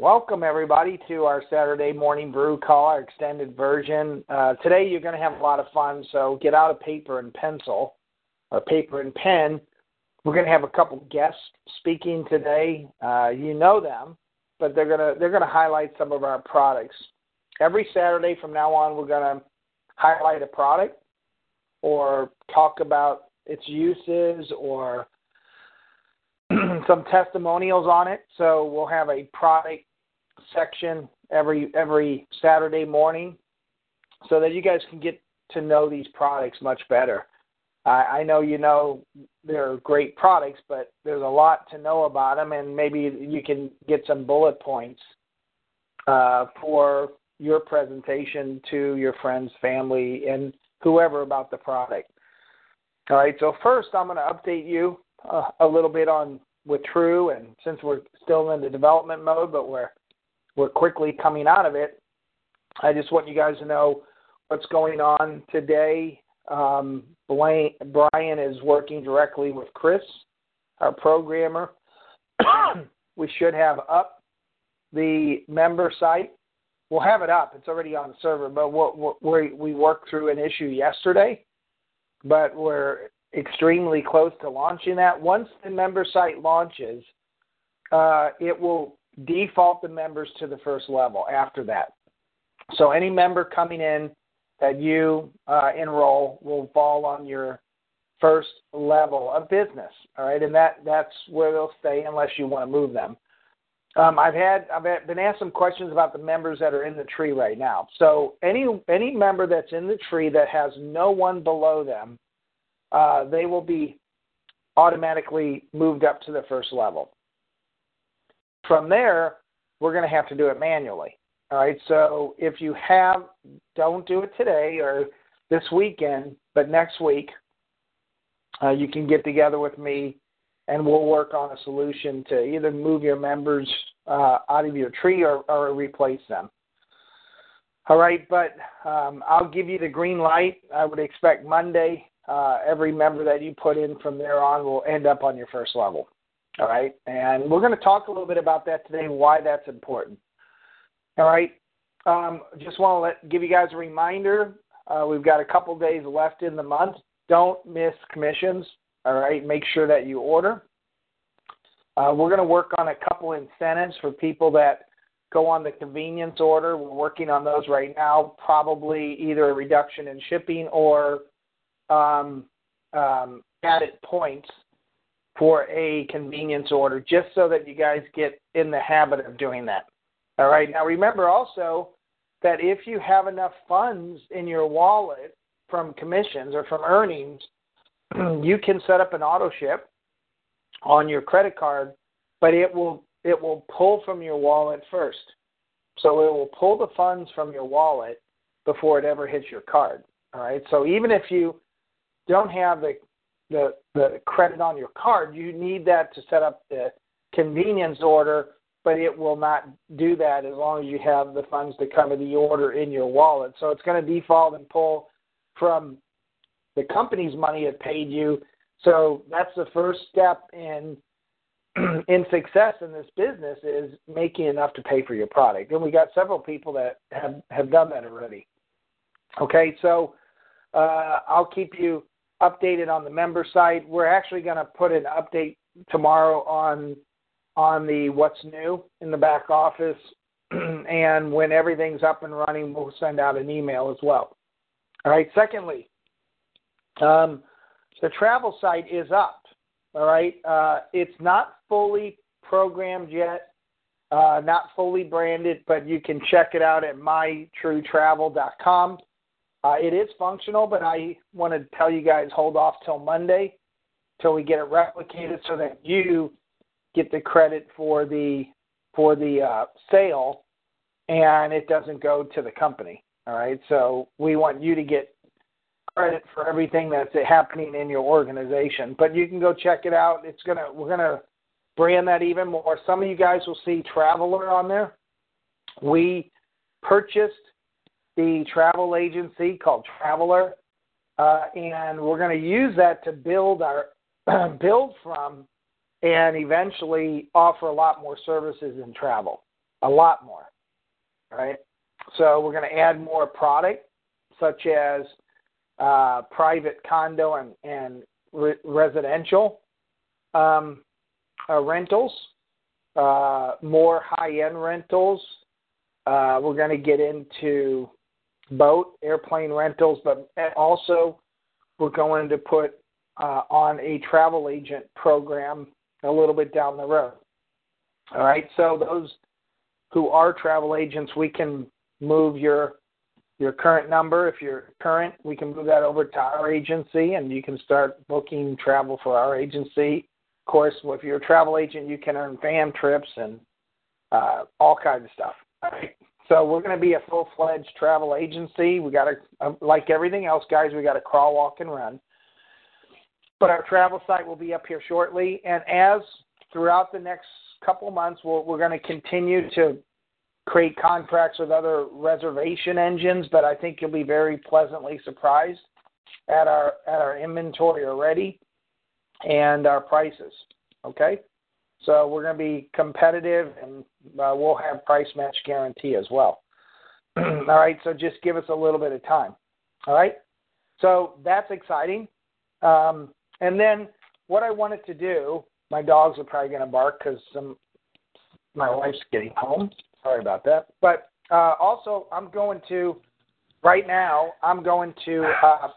Welcome, everybody, to our Saturday morning brew call, our extended version. Uh, today, you're going to have a lot of fun, so get out a paper and pencil, or paper and pen. We're going to have a couple guests speaking today. Uh, you know them, but they're going to they're going to highlight some of our products. Every Saturday from now on, we're going to highlight a product or talk about its uses or some testimonials on it. So we'll have a product section every every Saturday morning, so that you guys can get to know these products much better. I, I know you know they're great products, but there's a lot to know about them, and maybe you can get some bullet points uh, for your presentation to your friends, family, and whoever about the product. All right, so first I'm going to update you uh, a little bit on with True, and since we're still in the development mode, but we're we're quickly coming out of it. I just want you guys to know what's going on today. Um, Blaine, Brian is working directly with Chris, our programmer. we should have up the member site. We'll have it up. It's already on the server, but we we worked through an issue yesterday, but we're extremely close to launching that. Once the member site launches, uh, it will default the members to the first level after that. So any member coming in that you uh, enroll will fall on your first level of business. All right, and that that's where they'll stay unless you want to move them. Um, I've had I've been asked some questions about the members that are in the tree right now. So any any member that's in the tree that has no one below them, uh, they will be automatically moved up to the first level. From there, we're going to have to do it manually. All right. So if you have, don't do it today or this weekend, but next week, uh, you can get together with me and we'll work on a solution to either move your members uh, out of your tree or, or replace them. All right, but um, I'll give you the green light. I would expect Monday uh, every member that you put in from there on will end up on your first level. All right. And we're going to talk a little bit about that today, why that's important. All right. Um, just want to let, give you guys a reminder. Uh, we've got a couple days left in the month. Don't miss commissions. All right. Make sure that you order. Uh, we're going to work on a couple incentives for people that go on the convenience order. We're working on those right now. Probably either a reduction in shipping or um, um, added points for a convenience order just so that you guys get in the habit of doing that. All right. Now remember also that if you have enough funds in your wallet from commissions or from earnings, you can set up an auto ship on your credit card, but it will it will pull from your wallet first. So it will pull the funds from your wallet before it ever hits your card. All right. So even if you don't have the the, the credit on your card, you need that to set up the convenience order, but it will not do that as long as you have the funds to cover the order in your wallet. So it's going to default and pull from the company's money it paid you. So that's the first step in in success in this business is making enough to pay for your product. And we got several people that have have done that already. Okay, so uh, I'll keep you updated on the member site. We're actually going to put an update tomorrow on on the what's new in the back office, and when everything's up and running, we'll send out an email as well. All right. Secondly, um, the travel site is up. All right. Uh, it's not fully programmed yet, uh, not fully branded, but you can check it out at mytruetravel.com. Uh, it is functional, but I want to tell you guys hold off till Monday till we get it replicated so that you get the credit for the for the uh, sale and it doesn't go to the company. All right. So we want you to get credit for everything that's happening in your organization. But you can go check it out. It's gonna we're gonna brand that even more. Some of you guys will see Traveler on there. We purchased the travel agency called Traveler, uh, and we're going to use that to build our build from and eventually offer a lot more services in travel, a lot more, right? So we're going to add more product, such as uh, private condo and, and re- residential um, uh, rentals, uh, more high-end rentals. Uh, we're going to get into boat, airplane rentals, but also we're going to put uh, on a travel agent program a little bit down the road. All right, so those who are travel agents, we can move your your current number. If you're current, we can move that over to our agency, and you can start booking travel for our agency. Of course, if you're a travel agent, you can earn fam trips and uh, all kinds of stuff. All right. So we're going to be a full-fledged travel agency. We got to, um, like everything else, guys, we got to crawl, walk, and run. But our travel site will be up here shortly, and as throughout the next couple months, we're, we're going to continue to create contracts with other reservation engines. But I think you'll be very pleasantly surprised at our at our inventory already and our prices. Okay, so we're going to be competitive, and uh, we'll have price match guarantee as well. All right, so just give us a little bit of time. All right, so that's exciting. Um, and then what I wanted to do, my dogs are probably going to bark because some my wife's getting home. Sorry about that. But uh, also, I'm going to right now. I'm going to uh,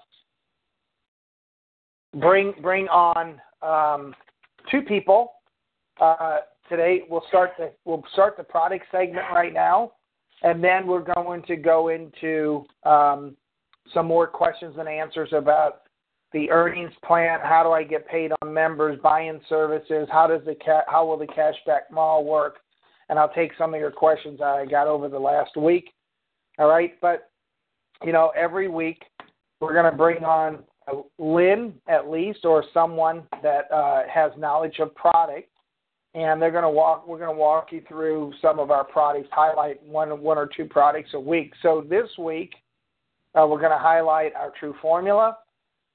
bring bring on um, two people uh, today. We'll start the we'll start the product segment right now, and then we're going to go into um, some more questions and answers about the earnings plan, how do I get paid on members, buy-in services, how does the ca- how will the cashback mall work, and I'll take some of your questions I got over the last week. All right, but you know every week we're going to bring on Lynn at least or someone that uh, has knowledge of product, and they're going to walk. We're going to walk you through some of our products, highlight one one or two products a week. So this week uh, we're going to highlight our True Formula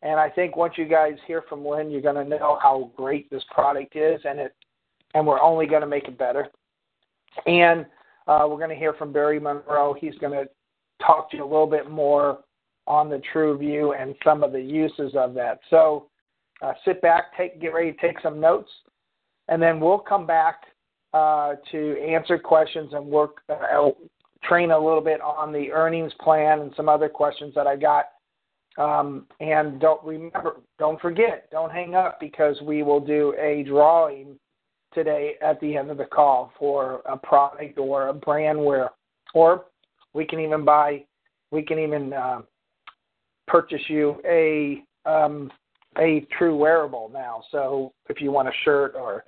and I think once you guys hear from Lynn, you're going to know how great this product is, and it, and we're only going to make it better. And uh, we're going to hear from Barry Monroe. He's going to talk to you a little bit more on the TrueView and some of the uses of that. So uh, sit back, take get ready to take some notes, and then we'll come back uh, to answer questions and work uh, train a little bit on the earnings plan and some other questions that I got um, and don't remember, don't forget, don't hang up because we will do a drawing today at the end of the call for a product or a brand where, or we can even buy, we can even uh, purchase you a um, a true wearable now. So if you want a shirt or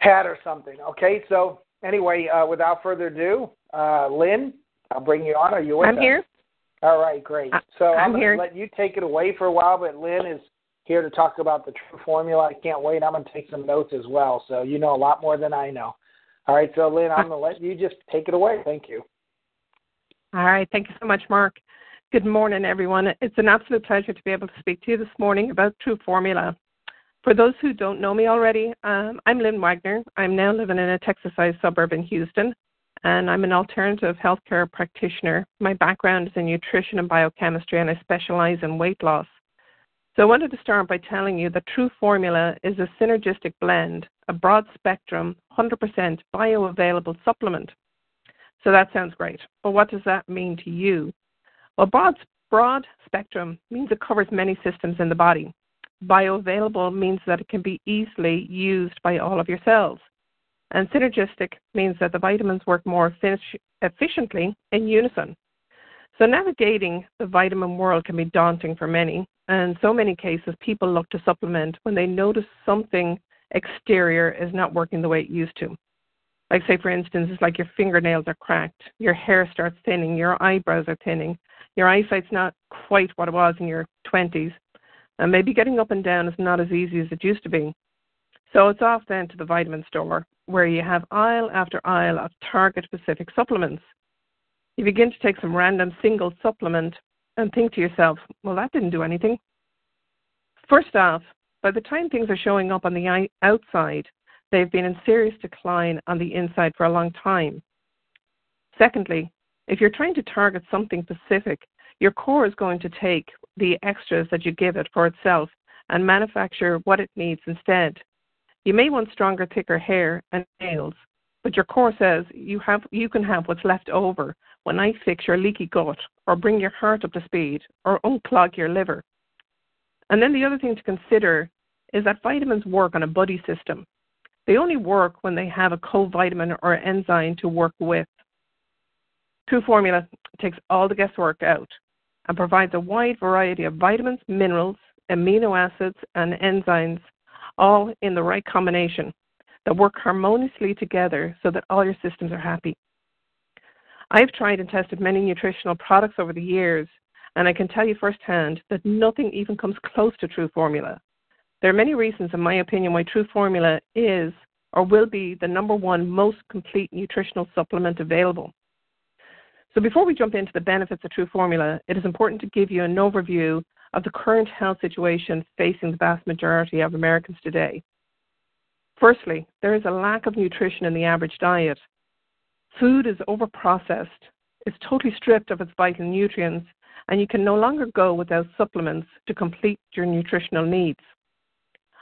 hat or something, okay. So anyway, uh, without further ado, uh, Lynn, I'll bring you on. Are you with I'm us? here. All right, great. So I'm, I'm here. going to let you take it away for a while, but Lynn is here to talk about the true formula. I can't wait. I'm going to take some notes as well, so you know a lot more than I know. All right, so Lynn, I'm going to let you just take it away. Thank you. All right. Thank you so much, Mark. Good morning, everyone. It's an absolute pleasure to be able to speak to you this morning about True Formula. For those who don't know me already, um, I'm Lynn Wagner. I'm now living in a Texas-sized suburb in Houston and I'm an alternative healthcare practitioner. My background is in nutrition and biochemistry, and I specialize in weight loss. So I wanted to start by telling you that True Formula is a synergistic blend, a broad spectrum, 100% bioavailable supplement. So that sounds great. But what does that mean to you? Well, broad, broad spectrum means it covers many systems in the body. Bioavailable means that it can be easily used by all of your cells. And synergistic means that the vitamins work more efficiently in unison. So, navigating the vitamin world can be daunting for many, and so many cases, people look to supplement when they notice something exterior is not working the way it used to. Like, say, for instance, it's like your fingernails are cracked, your hair starts thinning, your eyebrows are thinning, your eyesight's not quite what it was in your 20s, and maybe getting up and down is not as easy as it used to be. So it's off then to the vitamin store, where you have aisle after aisle of target specific supplements. You begin to take some random single supplement and think to yourself, well, that didn't do anything. First off, by the time things are showing up on the outside, they've been in serious decline on the inside for a long time. Secondly, if you're trying to target something specific, your core is going to take the extras that you give it for itself and manufacture what it needs instead. You may want stronger, thicker hair and nails, but your core says you have you can have what's left over when I fix your leaky gut or bring your heart up to speed or unclog your liver. And then the other thing to consider is that vitamins work on a buddy system. They only work when they have a co-vitamin or enzyme to work with. True Formula takes all the guesswork out and provides a wide variety of vitamins, minerals, amino acids, and enzymes, all in the right combination that work harmoniously together so that all your systems are happy. I've tried and tested many nutritional products over the years, and I can tell you firsthand that nothing even comes close to True Formula. There are many reasons, in my opinion, why True Formula is or will be the number one most complete nutritional supplement available. So, before we jump into the benefits of True Formula, it is important to give you an overview of the current health situation facing the vast majority of Americans today. Firstly, there is a lack of nutrition in the average diet. Food is overprocessed, it's totally stripped of its vital nutrients, and you can no longer go without supplements to complete your nutritional needs.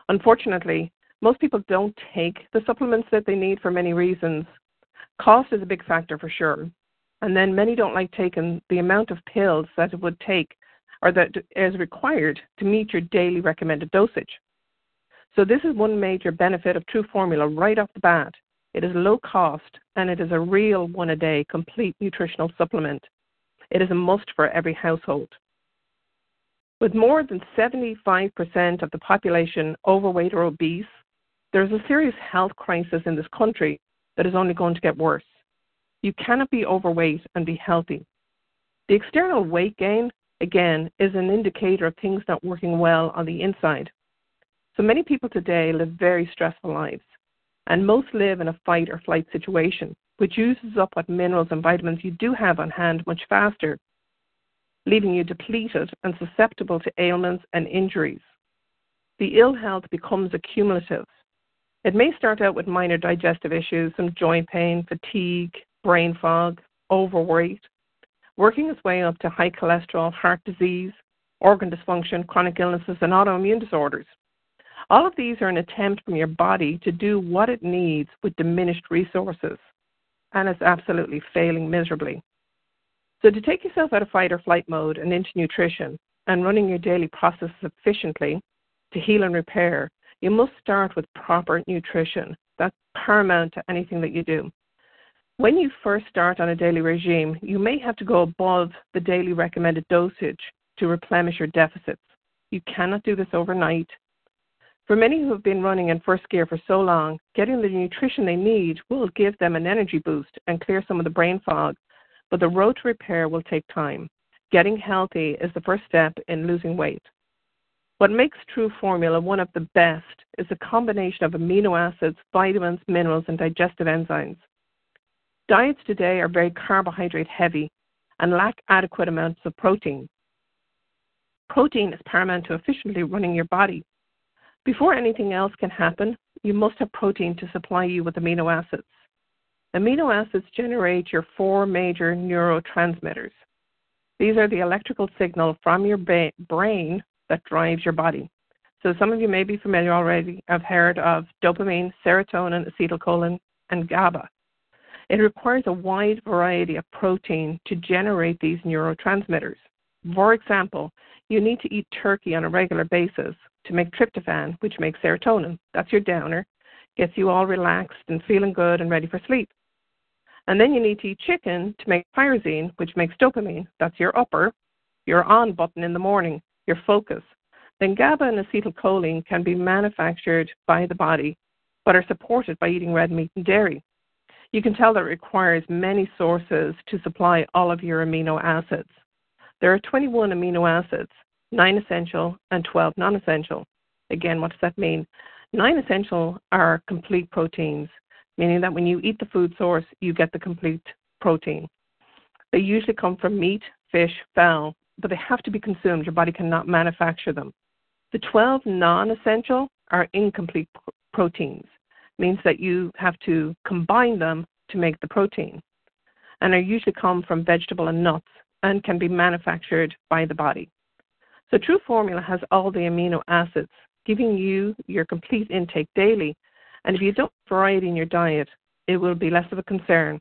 Unfortunately, most people don't take the supplements that they need for many reasons. Cost is a big factor for sure. And then many don't like taking the amount of pills that it would take or that is required to meet your daily recommended dosage. So, this is one major benefit of True Formula right off the bat. It is low cost and it is a real one a day complete nutritional supplement. It is a must for every household. With more than 75% of the population overweight or obese, there is a serious health crisis in this country that is only going to get worse. You cannot be overweight and be healthy. The external weight gain, again, is an indicator of things not working well on the inside. So many people today live very stressful lives, and most live in a fight or flight situation, which uses up what minerals and vitamins you do have on hand much faster, leaving you depleted and susceptible to ailments and injuries. The ill health becomes accumulative. It may start out with minor digestive issues, some joint pain, fatigue, brain fog, overweight, working its way up to high cholesterol, heart disease, organ dysfunction, chronic illnesses, and autoimmune disorders. All of these are an attempt from your body to do what it needs with diminished resources, and it's absolutely failing miserably. So, to take yourself out of fight or flight mode and into nutrition and running your daily processes efficiently to heal and repair, you must start with proper nutrition. That's paramount to anything that you do. When you first start on a daily regime, you may have to go above the daily recommended dosage to replenish your deficits. You cannot do this overnight. For many who have been running in first gear for so long, getting the nutrition they need will give them an energy boost and clear some of the brain fog, but the road to repair will take time. Getting healthy is the first step in losing weight. What makes True Formula one of the best is the combination of amino acids, vitamins, minerals, and digestive enzymes. Diets today are very carbohydrate heavy and lack adequate amounts of protein. Protein is paramount to efficiently running your body. Before anything else can happen, you must have protein to supply you with amino acids. Amino acids generate your four major neurotransmitters. These are the electrical signal from your ba- brain that drives your body. So some of you may be familiar already. I've heard of dopamine, serotonin, acetylcholine, and GABA. It requires a wide variety of protein to generate these neurotransmitters. For example, you need to eat turkey on a regular basis to make tryptophan, which makes serotonin. That's your downer, gets you all relaxed and feeling good and ready for sleep. And then you need to eat chicken to make tyrosine, which makes dopamine. That's your upper, your on button in the morning, your focus. Then GABA and acetylcholine can be manufactured by the body, but are supported by eating red meat and dairy. You can tell that it requires many sources to supply all of your amino acids. There are 21 amino acids, 9 essential and 12 non essential. Again, what does that mean? 9 essential are complete proteins, meaning that when you eat the food source, you get the complete protein. They usually come from meat, fish, fowl, but they have to be consumed. Your body cannot manufacture them. The 12 non essential are incomplete pr- proteins, means that you have to combine them to make the protein, and are usually come from vegetable and nuts and can be manufactured by the body. So, True Formula has all the amino acids, giving you your complete intake daily and if you don't variety in your diet, it will be less of a concern.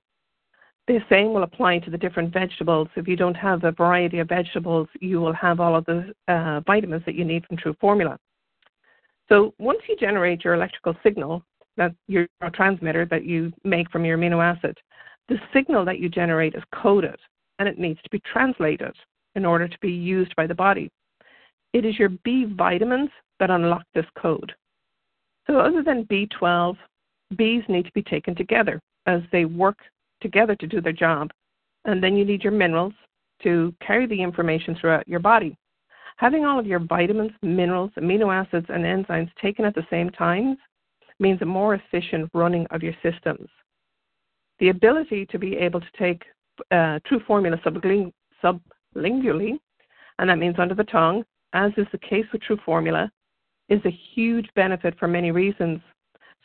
The same will apply to the different vegetables. If you don't have a variety of vegetables, you will have all of the uh, vitamins that you need from True Formula. So once you generate your electrical signal, that your transmitter that you make from your amino acid, the signal that you generate is coded and it needs to be translated in order to be used by the body. It is your B vitamins that unlock this code. So, other than B12, Bs need to be taken together as they work together to do their job. And then you need your minerals to carry the information throughout your body. Having all of your vitamins, minerals, amino acids, and enzymes taken at the same time means a more efficient running of your systems. The ability to be able to take uh, true formula subling- sublingually, and that means under the tongue, as is the case with true formula, is a huge benefit for many reasons.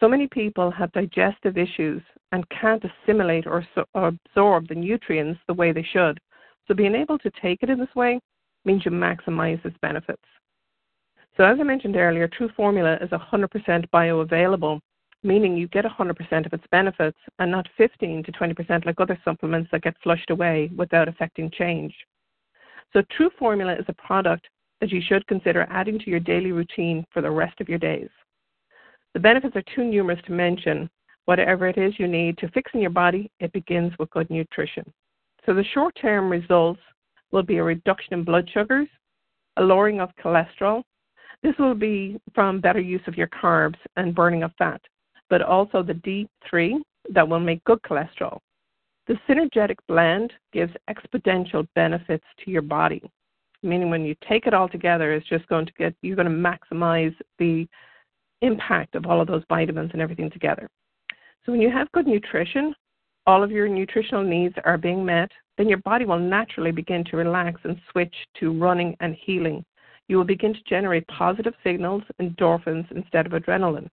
So many people have digestive issues and can't assimilate or, so, or absorb the nutrients the way they should. So being able to take it in this way means you maximize its benefits. So as I mentioned earlier, True Formula is 100% bioavailable, meaning you get 100% of its benefits and not 15 to 20% like other supplements that get flushed away without affecting change. So True Formula is a product that you should consider adding to your daily routine for the rest of your days. The benefits are too numerous to mention. Whatever it is you need to fix in your body, it begins with good nutrition. So the short term results will be a reduction in blood sugars, a lowering of cholesterol. This will be from better use of your carbs and burning of fat, but also the D3 that will make good cholesterol. The synergetic blend gives exponential benefits to your body meaning when you take it all together, it's just going to get, you're going to maximize the impact of all of those vitamins and everything together. So when you have good nutrition, all of your nutritional needs are being met, then your body will naturally begin to relax and switch to running and healing. You will begin to generate positive signals, endorphins, instead of adrenaline.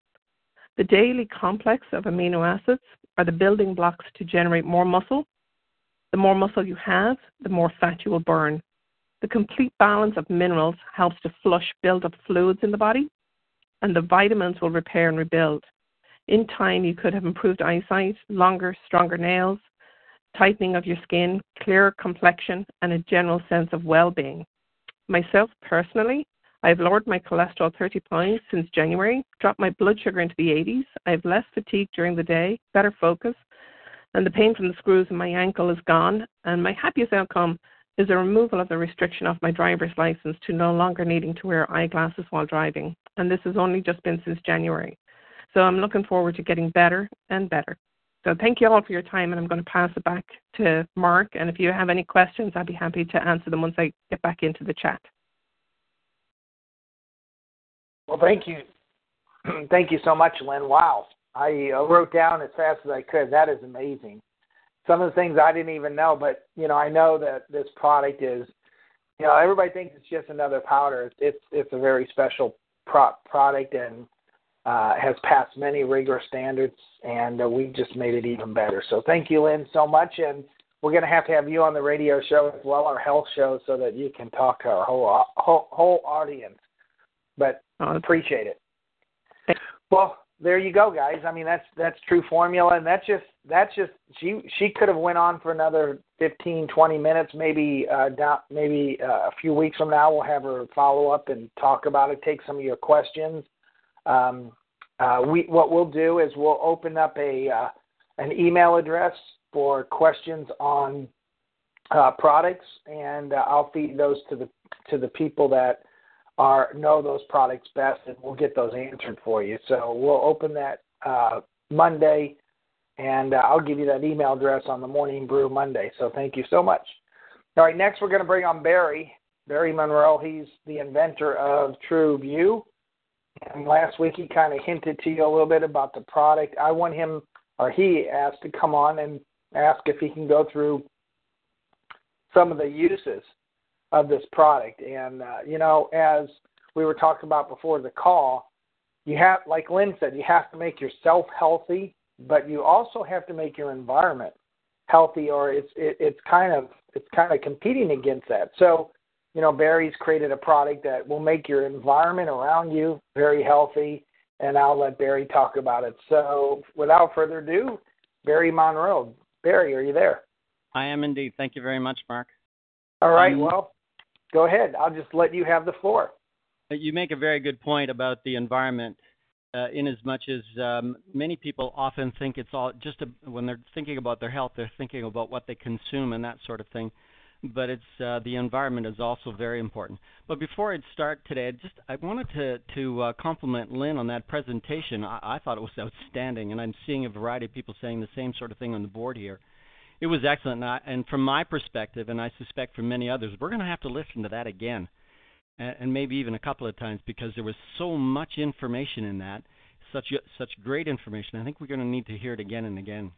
The daily complex of amino acids are the building blocks to generate more muscle. The more muscle you have, the more fat you will burn. The complete balance of minerals helps to flush build-up fluids in the body, and the vitamins will repair and rebuild. In time, you could have improved eyesight, longer, stronger nails, tightening of your skin, clearer complexion, and a general sense of well being. Myself personally, I've lowered my cholesterol 30 points since January, dropped my blood sugar into the 80s, I have less fatigue during the day, better focus, and the pain from the screws in my ankle is gone. And my happiest outcome is a removal of the restriction of my driver's license to no longer needing to wear eyeglasses while driving. And this has only just been since January. So I'm looking forward to getting better and better. So thank you all for your time, and I'm going to pass it back to Mark. And if you have any questions, I'd be happy to answer them once I get back into the chat. Well, thank you. thank you so much, Lynn. Wow. I uh, wrote down as fast as I could. That is amazing some of the things I didn't even know. But you know, I know that this product is, you know, everybody thinks it's just another powder. It's it's, a very special pro- product and uh, has passed many rigorous standards, and uh, we just made it even better. So thank you, Lynn, so much, and we're going to have to have you on the radio show as well, our health show, so that you can talk to our whole whole, whole audience. But I appreciate it. Well, there you go, guys. I mean, that's that's true formula, and that's just that's just she she could have went on for another fifteen twenty minutes, maybe uh, down, maybe uh, a few weeks from now. We'll have her follow up and talk about it, take some of your questions. Um, uh, we what we'll do is we'll open up a uh, an email address for questions on uh, products, and uh, I'll feed those to the to the people that are know those products best, and we'll get those answered for you. So we'll open that uh, Monday, and uh, I'll give you that email address on the Morning Brew Monday. So thank you so much. All right, next we're going to bring on Barry. Barry Monroe. He's the inventor of True View. And last week he kind of hinted to you a little bit about the product. I want him, or he asked to come on and ask if he can go through some of the uses of this product. And uh, you know, as we were talking about before the call, you have, like Lynn said, you have to make yourself healthy, but you also have to make your environment healthy, or it's it, it's kind of it's kind of competing against that. So, you know, Barry's created a product that will make your environment around you very healthy, and I'll let Barry talk about it. So, without further ado, Barry Monroe. Barry, are you there? I am indeed. Thank you very much, Mark. All right. Um, well, go ahead. I'll just let you have the floor. You make a very good point about the environment. Uh, in as much as um, many people often think it's all just a, when they're thinking about their health, they're thinking about what they consume and that sort of thing. But it's uh, the environment is also very important. But before I start today, I just I wanted to to uh, compliment Lynn on that presentation. I, I thought it was outstanding, and I'm seeing a variety of people saying the same sort of thing on the board here it was excellent. And, I, and from my perspective, and I suspect from many others, we're going to have to listen to that again, and, and maybe even a couple of times because there was so much information in that, such such great information. I think we're going to need to hear it again and again.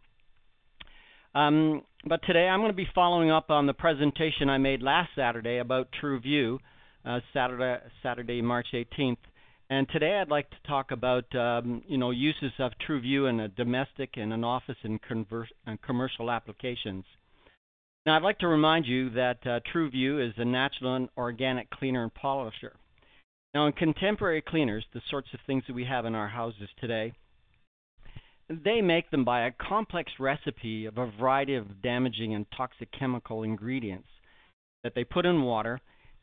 Um, but today I'm going to be following up on the presentation I made last Saturday about TrueView, uh, Saturday, Saturday, March 18th. And today I'd like to talk about um, you know uses of TrueView in a domestic and an office and, and commercial applications. Now I'd like to remind you that uh, TrueView is a natural and organic cleaner and polisher. Now in contemporary cleaners, the sorts of things that we have in our houses today, they make them by a complex recipe of a variety of damaging and toxic chemical ingredients that they put in water,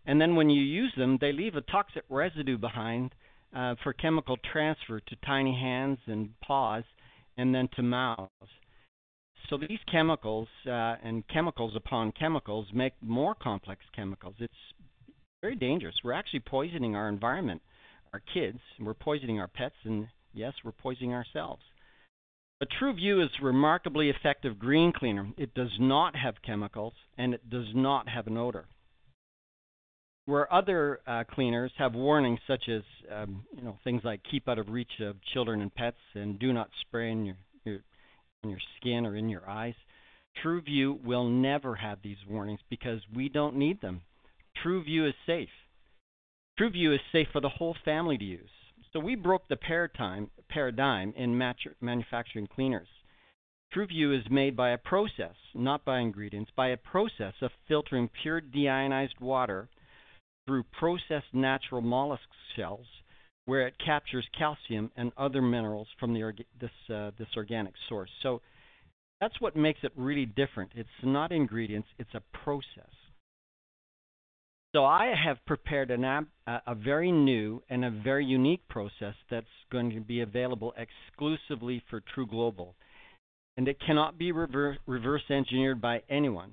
and then when you use them, they leave a toxic residue behind uh, for chemical transfer to tiny hands and paws and then to mouths. So these chemicals uh, and chemicals upon chemicals make more complex chemicals. It's very dangerous. We're actually poisoning our environment, our kids, we're poisoning our pets, and yes, we're poisoning ourselves. But TrueView is a remarkably effective green cleaner. It does not have chemicals and it does not have an odor where other uh, cleaners have warnings such as um, you know things like keep out of reach of children and pets and do not spray in your, your on your skin or in your eyes. TrueView will never have these warnings because we don't need them. TrueView is safe. TrueView is safe for the whole family to use. So we broke the paradigm, paradigm in manufacturing cleaners. TrueView is made by a process, not by ingredients, by a process of filtering pure deionized water through processed natural mollusk shells, where it captures calcium and other minerals from the orga- this uh, this organic source. So that's what makes it really different. It's not ingredients; it's a process. So I have prepared an ab- a very new and a very unique process that's going to be available exclusively for True Global, and it cannot be rever- reverse engineered by anyone.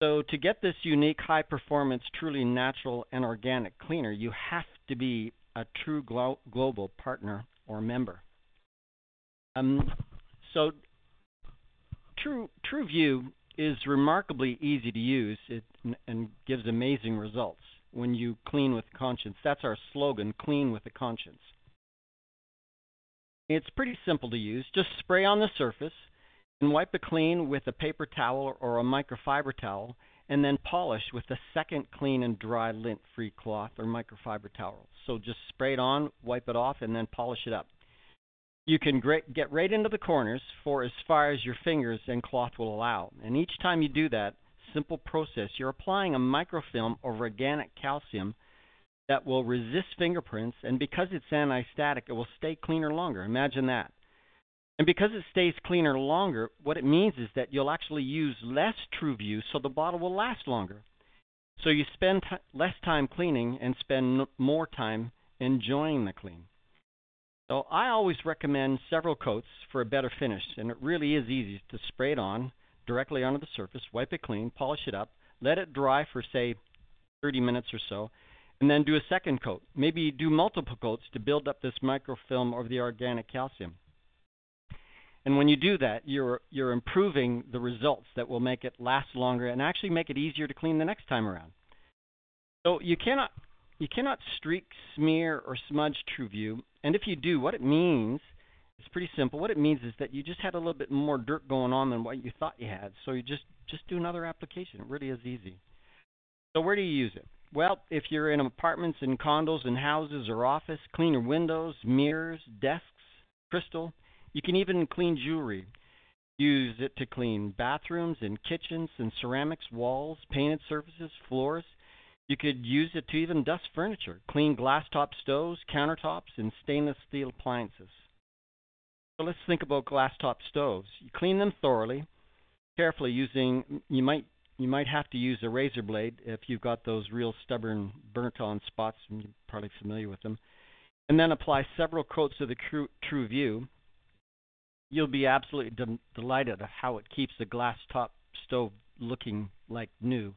So to get this unique, high performance, truly natural and organic cleaner, you have to be a true glo- global partner or member. Um, so True TrueView is remarkably easy to use it, and gives amazing results when you clean with conscience. That's our slogan, clean with a conscience. It's pretty simple to use. Just spray on the surface and wipe it clean with a paper towel or a microfiber towel, and then polish with a second clean and dry lint free cloth or microfiber towel. So just spray it on, wipe it off, and then polish it up. You can get right into the corners for as far as your fingers and cloth will allow. And each time you do that simple process, you're applying a microfilm of organic calcium that will resist fingerprints, and because it's anti-static, it will stay cleaner longer. Imagine that. And because it stays cleaner longer, what it means is that you'll actually use less TrueView so the bottle will last longer. So you spend t- less time cleaning and spend n- more time enjoying the clean. So I always recommend several coats for a better finish, and it really is easy to spray it on directly onto the surface, wipe it clean, polish it up, let it dry for say 30 minutes or so, and then do a second coat. Maybe do multiple coats to build up this microfilm over the organic calcium. And when you do that, you're you're improving the results that will make it last longer and actually make it easier to clean the next time around. So you cannot you cannot streak, smear, or smudge TruView. And if you do, what it means is pretty simple. What it means is that you just had a little bit more dirt going on than what you thought you had. So you just just do another application. It really is easy. So where do you use it? Well, if you're in apartments and condos and houses or office, clean your windows, mirrors, desks, crystal. You can even clean jewelry. Use it to clean bathrooms and kitchens and ceramics, walls, painted surfaces, floors. You could use it to even dust furniture, clean glass top stoves, countertops, and stainless steel appliances. So let's think about glass top stoves. You clean them thoroughly, carefully using you might you might have to use a razor blade if you've got those real stubborn burnt on spots and you're probably familiar with them. And then apply several coats of the True, TruView. You'll be absolutely de- delighted at how it keeps the glass top stove looking like new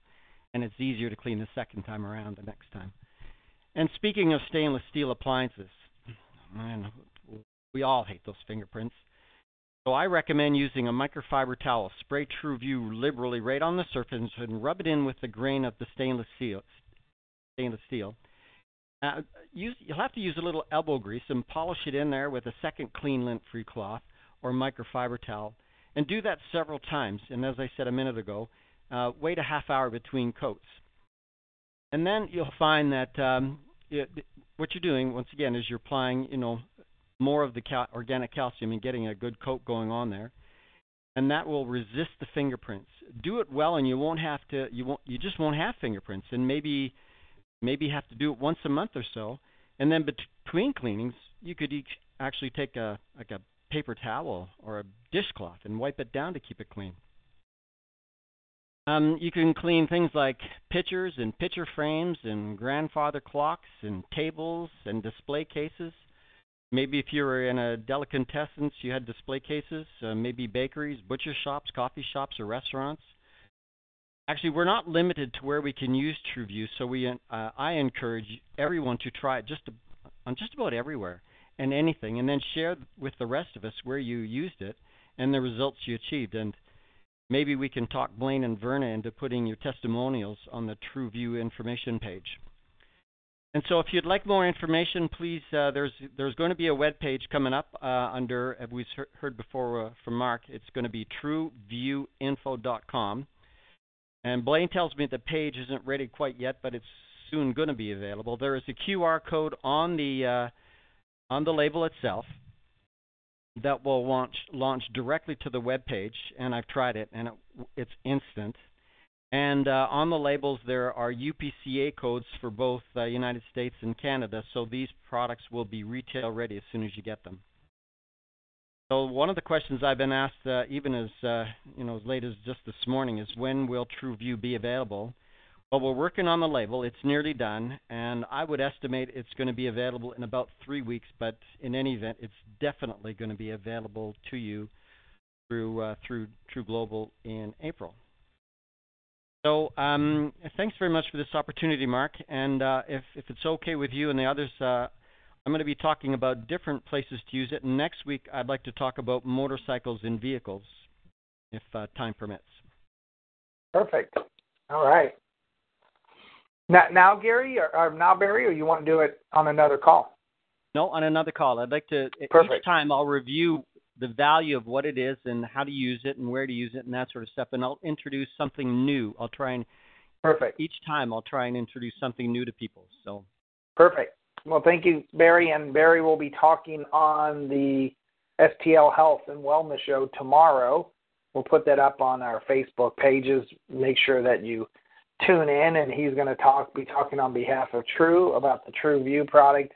and it's easier to clean the second time around the next time. And speaking of stainless steel appliances, man, we all hate those fingerprints. So I recommend using a microfiber towel. Spray TruView liberally right on the surface and rub it in with the grain of the stainless steel. Stainless steel. Uh, use, you'll have to use a little elbow grease and polish it in there with a second clean lint-free cloth or microfiber towel, and do that several times. And as I said a minute ago, uh, wait a half hour between coats. And then you'll find that um, it, what you're doing, once again, is you're applying, you know, more of the cal- organic calcium and getting a good coat going on there, and that will resist the fingerprints. Do it well, and you won't have to. You won't. You just won't have fingerprints, and maybe, maybe have to do it once a month or so. And then between cleanings, you could each actually take a like a paper towel or a dishcloth and wipe it down to keep it clean. Um, you can clean things like pictures and picture frames and grandfather clocks and tables and display cases. Maybe if you were in a delicatessen, you had display cases. Uh, maybe bakeries, butcher shops, coffee shops, or restaurants. Actually, we're not limited to where we can use TruView, so we uh, I encourage everyone to try it just to, on just about everywhere and anything, and then share with the rest of us where you used it and the results you achieved. And maybe we can talk Blaine and Verna into putting your testimonials on the TrueView information page. And so, if you'd like more information, please uh, there's there's going to be a web page coming up uh, under as we've heard before uh, from Mark. It's going to be TrueViewInfo.com. And Blaine tells me the page isn't ready quite yet, but it's soon going to be available. There is a QR code on the uh, on the label itself, that will launch launch directly to the web page, and I've tried it, and it, it's instant. And uh, on the labels, there are UPCA codes for both the uh, United States and Canada, so these products will be retail ready as soon as you get them. So one of the questions I've been asked, uh, even as uh, you know, as late as just this morning, is when will TrueView be available? Well, we're working on the label. It's nearly done, and I would estimate it's going to be available in about three weeks. But in any event, it's definitely going to be available to you through uh, through True Global in April. So um, thanks very much for this opportunity, Mark. And uh, if if it's okay with you and the others, uh, I'm going to be talking about different places to use it. And next week, I'd like to talk about motorcycles and vehicles, if uh, time permits. Perfect. All right. Now, now Gary, or, or now Barry, or you want to do it on another call? No, on another call. I'd like to Perfect. each time I'll review the value of what it is and how to use it and where to use it and that sort of stuff. And I'll introduce something new. I'll try and perfect each time. I'll try and introduce something new to people. So perfect. Well, thank you, Barry. And Barry will be talking on the STL Health and Wellness Show tomorrow. We'll put that up on our Facebook pages. Make sure that you tune in, and he's going to talk, be talking on behalf of True about the TruView product.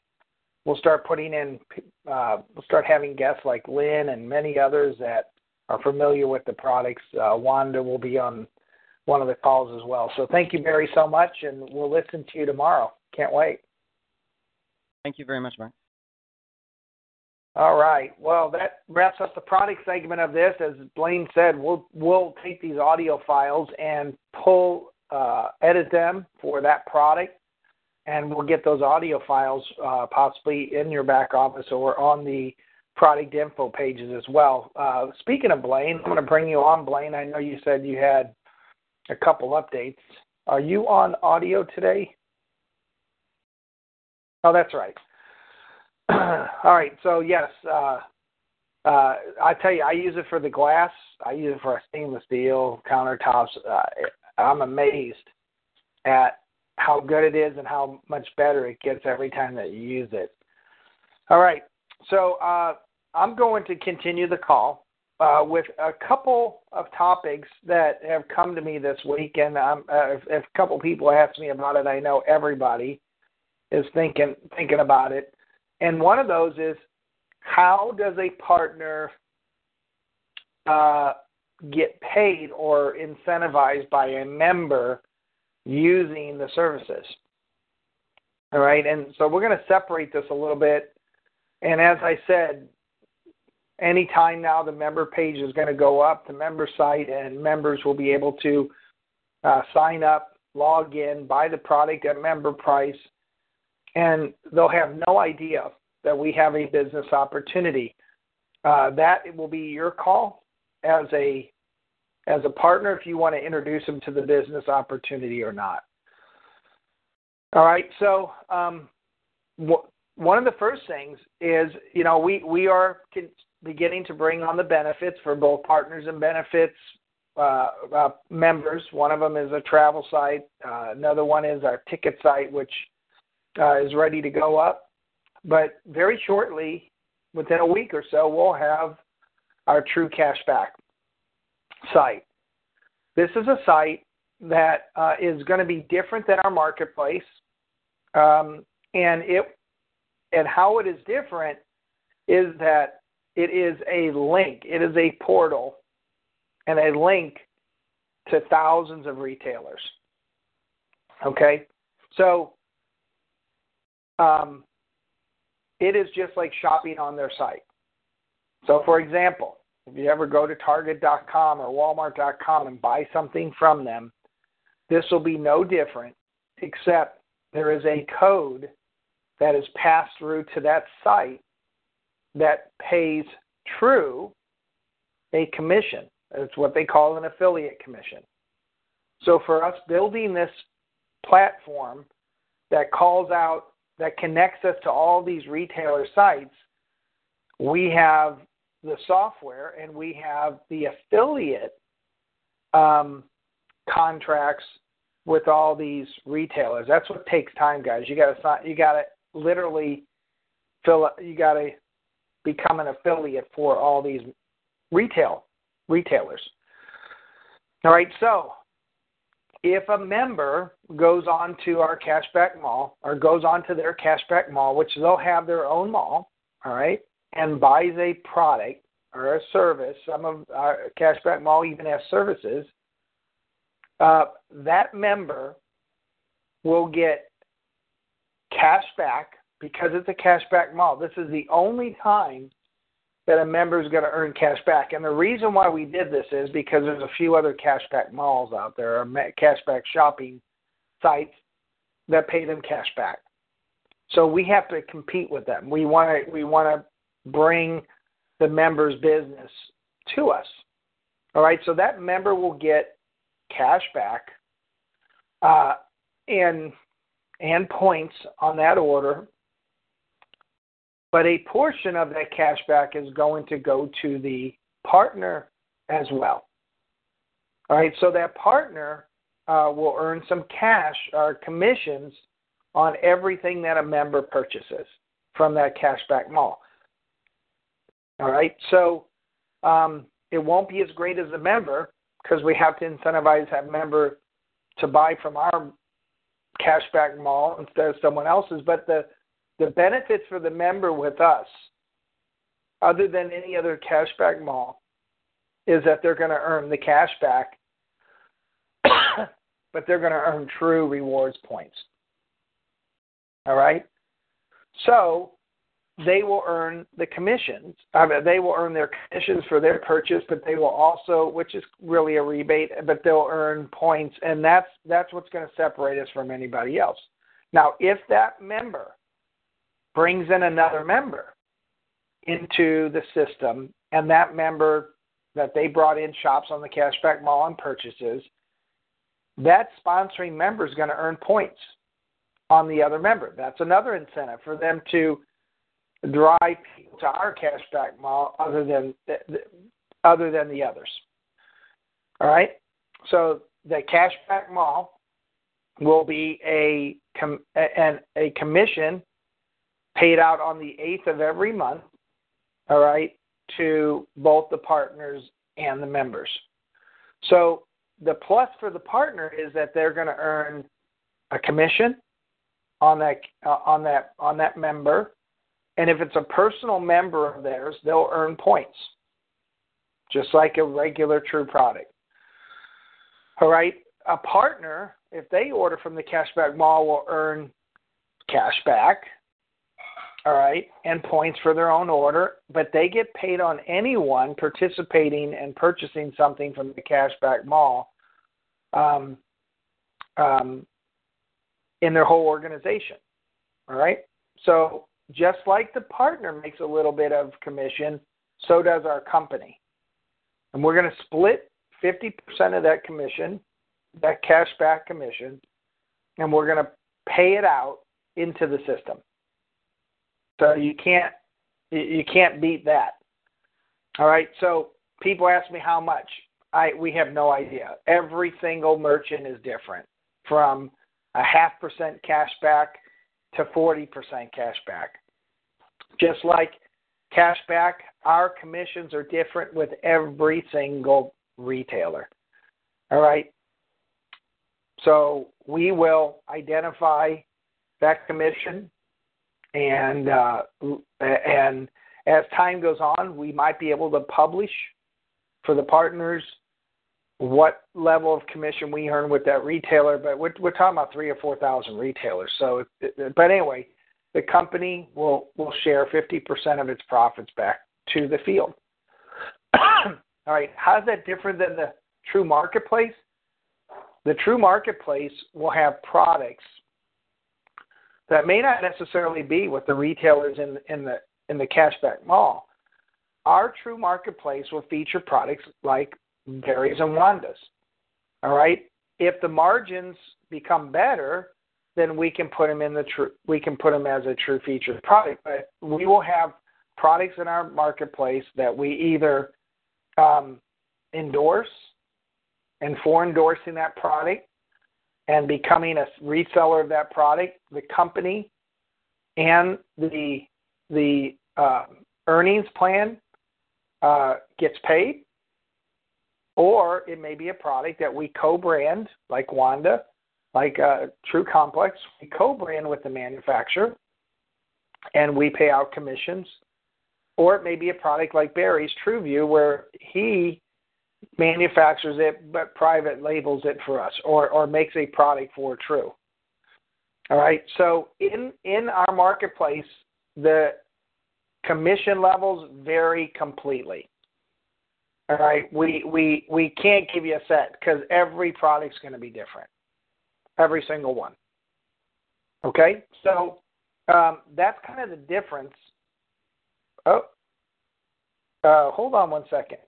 We'll start putting in, uh, we'll start having guests like Lynn and many others that are familiar with the products. Uh, Wanda will be on one of the calls as well. So thank you, Barry, so much, and we'll listen to you tomorrow. Can't wait. Thank you very much, Mark. All right. Well, that wraps up the product segment of this. As Blaine said, we'll we'll take these audio files and pull, uh, edit them for that product, and we'll get those audio files uh, possibly in your back office or on the product info pages as well. Uh, speaking of Blaine, I'm going to bring you on, Blaine. I know you said you had a couple updates. Are you on audio today? Oh, that's right. All right. So yes, uh, uh, I tell you, I use it for the glass. I use it for a stainless steel countertops. Uh, I'm amazed at how good it is and how much better it gets every time that you use it. All right. So uh, I'm going to continue the call uh, with a couple of topics that have come to me this week, and uh, if, if a couple people ask me about it, I know everybody is thinking thinking about it. And one of those is how does a partner uh, get paid or incentivized by a member using the services? All right, and so we're going to separate this a little bit. And as I said, anytime now the member page is going to go up, the member site, and members will be able to uh, sign up, log in, buy the product at member price, and they'll have no idea that we have a business opportunity. Uh, that will be your call as a as a partner if you want to introduce them to the business opportunity or not. All right, so um, w- one of the first things is you know we we are beginning to bring on the benefits for both partners and benefits uh, uh, members. One of them is a travel site. Uh, another one is our ticket site, which uh, is ready to go up. But very shortly, within a week or so, we'll have our TRU Cashback site. This is a site that uh, is going to be different than our marketplace, um, and it and how it is different is that it is a link. It is a portal and a link to thousands of retailers. Okay, so um, it is just like shopping on their site. So, for example, if you ever go to Target.com or Walmart.com and buy something from them, this will be no different, except there is a code that is passed through to that site that pays TRU a commission. It's what they call an affiliate commission. So, for us building this platform that calls out that connects us to all these retailer sites, we have the software and we have the affiliate um, contracts with all these retailers. That's what takes time, guys. You got to you got to literally fill. You got to become an affiliate for all these retail retailers. All right, so if a member goes on to our cashback mall or goes on to their cashback mall, which they'll have their own mall, all right, and buys a product or a service, some of our cashback mall even has services, uh, that member will get cash back because it's a cashback mall. This is the only time that a member is going to earn cash back. And the reason why we did this is because there's a few other cashback malls out there, or cashback shopping sites that pay them cash back. So we have to compete with them. We want to we want to bring the members' business to us. All right, so that member will get cash back uh, and and points on that order but a portion of that cash back is going to go to the partner as well. All right, so that partner uh, will earn some cash or commissions on everything that a member purchases from that cashback mall. All right, so um, it won't be as great as a member because we have to incentivize that member to buy from our cashback mall instead of someone else's. But the the benefits for the member with us, other than any other cashback mall, is that they're going to earn the cashback, but they're going to earn TRU rewards points. All right? So, they will earn the commissions. I mean, they will earn their commissions for their purchase, but they will also, which is really a rebate, but they'll earn points, and that's that's what's going to separate us from anybody else. Now, if that member brings in another member into the system, and that member that they brought in shops on the cashback mall and purchases, that sponsoring member is going to earn points on the other member. That's another incentive for them to drive people to our cashback mall other than other than the others. All right. So the cashback mall will be a com- an, a commission paid out on the eighth of every month. All right, to both the partners and the members. So the plus for the partner is that they're going to earn a commission on that uh, on that on that member, and if it's a personal member of theirs, they'll earn points, just like a regular TRU product. All right, a partner, if they order from the cashback mall, will earn cash back. All right, and points for their own order, but they get paid on anyone participating and purchasing something from the cashback mall um, um, in their whole organization. All right, so just like the partner makes a little bit of commission, so does our company. And we're going to split 50% of that commission, that cash back commission, and we're going to pay it out into the system. So you can't you can't beat that. All right. So people ask me how much. I we have no idea. Every single merchant is different, from a half percent cash back to 40% cash back. Just like cash back, our commissions are different with every single retailer. All right. So we will identify that commission, and uh, and as time goes on, we might be able to publish for the partners what level of commission we earn with that retailer, but we're, we're talking about three or four thousand retailers. So, but anyway, the company will will share fifty percent of its profits back to the field. All right, how's that different than the TRU marketplace? The TRU marketplace will have products that may not necessarily be with the retailers in in the in the cashback mall. Our TRU marketplace will feature products like berries and wandas. All right. If the margins become better, then we can put them in the TRU. We can put them as a TRU featured product. But we will have products in our marketplace that we either um, endorse, and for endorsing that product and becoming a reseller of that product, the company and the the uh, earnings plan uh, gets paid, or it may be a product that we co-brand, like Wanda, like uh, TRU Complex. We co-brand with the manufacturer, and we pay out commissions. Or it may be a product like Barry's TrueView, where he manufactures it but private labels it for us, or or makes a product for TRU. All right. So in in our marketplace, the commission levels vary completely. All right, we we we can't give you a set because every product's going to be different, every single one. Okay, so um, that's kind of the difference. Oh, uh, hold on one second.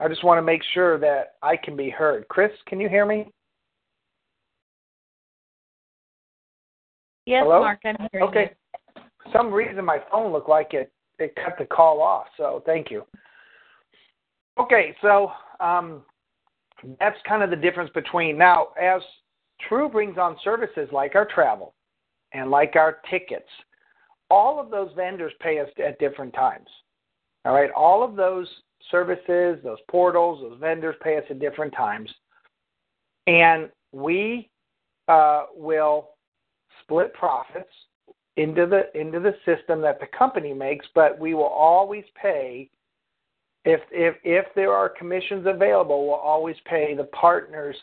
I just want to make sure that I can be heard. Chris, can you hear me? Yes, Hello? Mark, I'm hearing okay. you. For some reason my phone looked like it it cut the call off. So thank you. Okay, so um, that's kind of the difference between now as TRU brings on services like our travel and like our tickets. All of those vendors pay us at different times. All right, all of those services, those portals, those vendors pay us at different times, and we uh, will split profits into the into the system that the company makes, but we will always pay if if if there are commissions available, we'll always pay the partners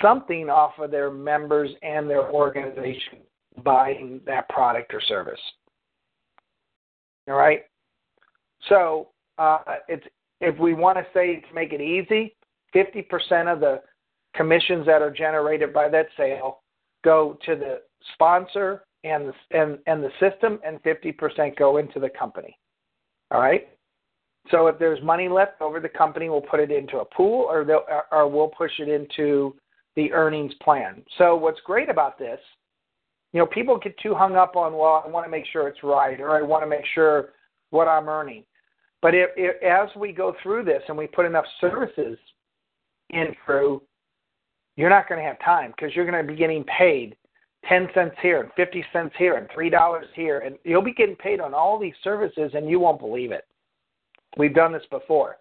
something off of their members and their organization. buying that product or service. All right. So uh, it's if we want to say to make it easy, 50% of the commissions that are generated by that sale go to the sponsor and the, and, and the system, and 50% go into the company. All right. So if there's money left over, the company will put it into a pool, or they'll, or we'll push it into the earnings plan. So what's great about this, you know, people get too hung up on, well, I want to make sure it's right, or I want to make sure what I'm earning. But if, if, as we go through this and we put enough services in through, you're not going to have time because you're going to be getting paid 10 cents here and 50 cents here and $3 here. And you'll be getting paid on all these services and you won't believe it. We've done this before.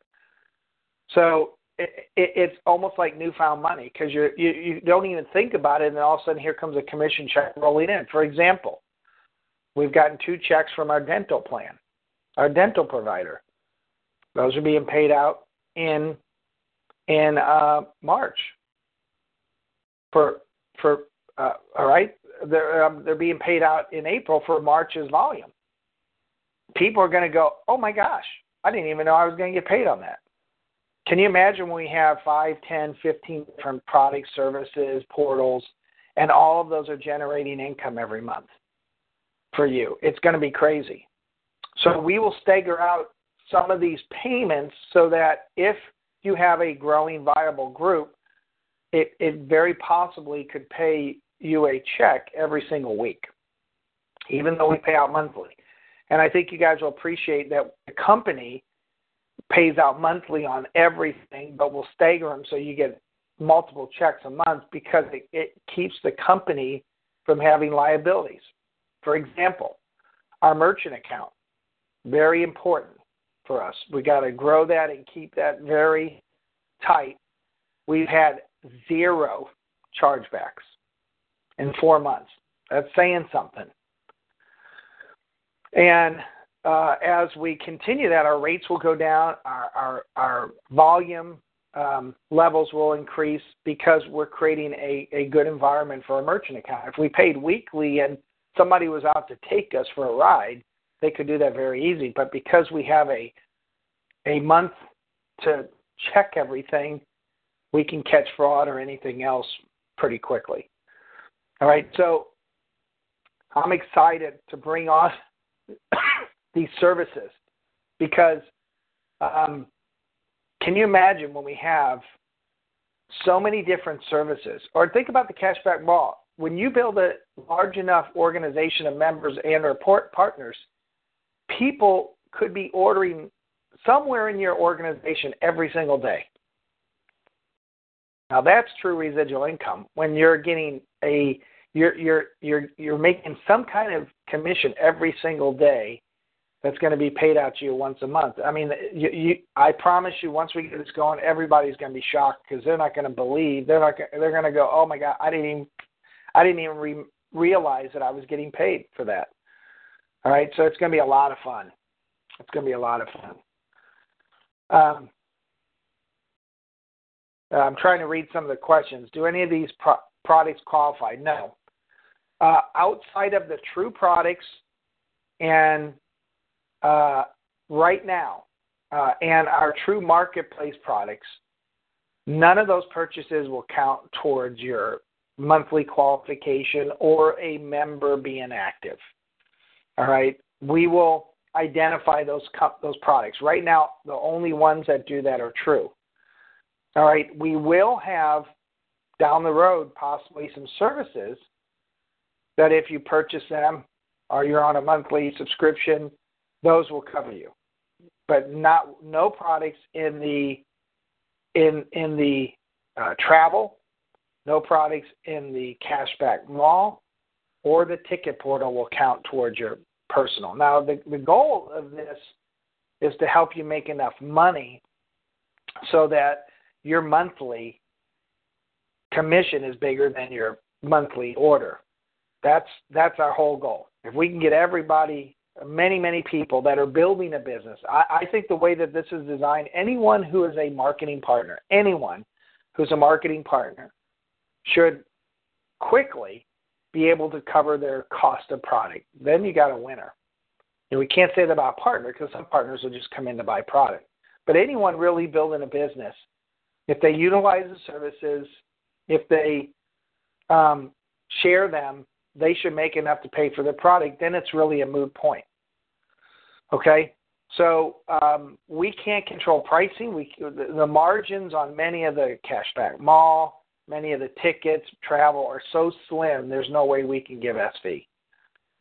So it, it, it's almost like newfound money because you you don't even think about it, and then all of a sudden here comes a commission check rolling in. For example, we've gotten two checks from our dental plan, our dental provider. Those are being paid out in in uh, March. For for uh, all right, they're um, they're being paid out in April for March's volume. People are going to go, oh my gosh, I didn't even know I was going to get paid on that. Can you imagine when we have five, ten, fifteen different product services, portals, and all of those are generating income every month for you? It's going to be crazy. So we will stagger out some of these payments so that if you have a growing viable group, it, it very possibly could pay you a check every single week, even though we pay out monthly. And I think you guys will appreciate that the company pays out monthly on everything, but will stagger them so you get multiple checks a month because it, it keeps the company from having liabilities. For example, our merchant account, very important for us. We got to grow that and keep that very tight. We've had zero chargebacks in four months. That's saying something. And uh, as we continue that, our rates will go down, our, our, our volume um, levels will increase because we're creating a, a good environment for a merchant account. If we paid weekly and somebody was out to take us for a ride, they could do that very easy. But because we have a a month to check everything, we can catch fraud or anything else pretty quickly. All right, so I'm excited to bring on these services because um, can you imagine when we have so many different services? Or think about the cashback mall. When you build a large enough organization of members and or partners, people could be ordering somewhere in your organization every single day. Now that's true residual income when you're getting a you're you're you're you're making some kind of commission every single day that's going to be paid out to you once a month. I mean, you, you, I promise you, once we get this going, everybody's going to be shocked because they're not going to believe. They're not. They're going to go, "Oh my God, I didn't even, I didn't even re- realize that I was getting paid for that." All right, so it's going to be a lot of fun. It's going to be a lot of fun. Um, I'm trying to read some of the questions. Do any of these pro- products qualify? No. Uh, outside of the TRU products and uh, right now uh, and our TRU marketplace products, none of those purchases will count towards your monthly qualification or a member being active. All right, we will identify those those products. Right now, the only ones that do that are true. All right, we will have down the road possibly some services that if you purchase them or you're on a monthly subscription those will cover you. But not no products in the in in the uh, travel, no products in the cashback mall, or the ticket portal will count towards your personal. Now the the goal of this is to help you make enough money so that your monthly commission is bigger than your monthly order. That's that's our whole goal. If we can get everybody many, many people that are building a business. I, I think the way that this is designed, anyone who is a marketing partner, anyone who's a marketing partner should quickly be able to cover their cost of product, then you got a winner. And we can't say that about a partner because some partners will just come in to buy product. But anyone really building a business, if they utilize the services, if they um, share them, they should make enough to pay for the product. Then it's really a moot point. Okay, so um, we can't control pricing. We the, the margins on many of the cashback mall, many of the tickets, travel are so slim. There's no way we can give SV.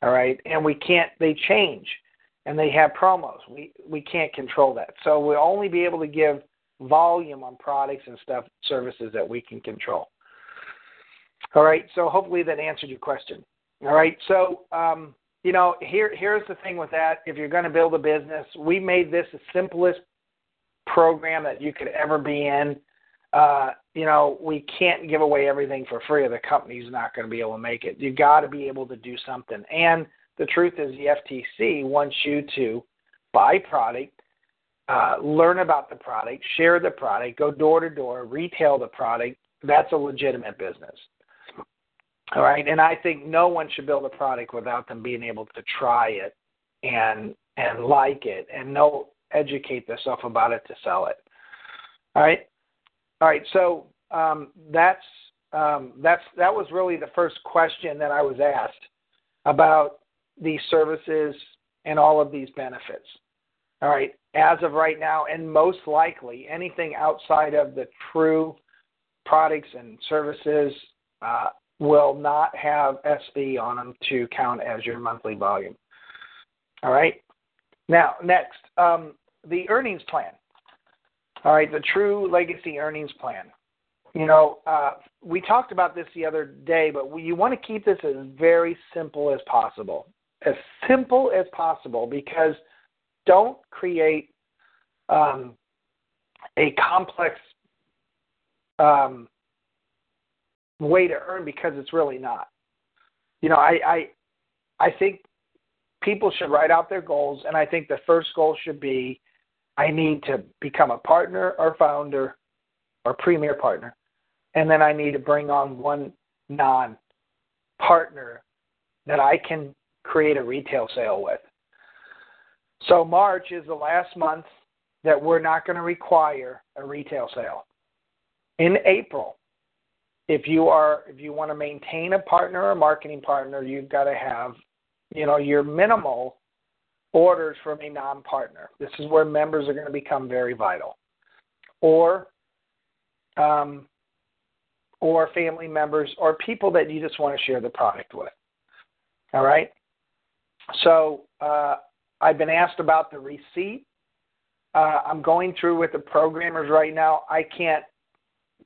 All right, and we can't. They change, and they have promos. We we can't control that. So we'll only be able to give volume on products and stuff services that we can control. All right, so hopefully that answered your question. All right, so um, you know here here's the thing with that. If you're going to build a business, we made this the simplest program that you could ever be in. Uh, you know, we can't give away everything for free, or the company's not going to be able to make it. You got to be able to do something. And the truth is, the FTC wants you to buy product, uh, learn about the product, share the product, go door to door, retail the product. That's a legitimate business. All right, and I think no one should build a product without them being able to try it and and like it and know educate themselves about it to sell it. All right, all right. So um, that's um, that's that was really the first question that I was asked about these services and all of these benefits. All right, as of right now, and most likely anything outside of the TRU products and services uh, will not have SV on them to count as your monthly volume. All right. Now, next, um, the earnings plan. All right, the TRU legacy earnings plan. You know, uh, we talked about this the other day, but we, you want to keep this as very simple as possible. As simple as possible because don't create um, a complex um, way to earn because it's really not. You know, I, I I think people should write out their goals, and I think the first goal should be I need to become a partner or founder or premier partner, and then I need to bring on one non partner that I can create a retail sale with. So March is the last month that we're not going to require a retail sale. In April, if you are if you want to maintain a partner or a marketing partner, you've got to have, you know, your minimal orders from a non-partner. This is where members are going to become very vital, or um, or family members or people that you just want to share the product with. All right. So uh, I've been asked about the receipt. Uh, I'm going through with the programmers right now. I can't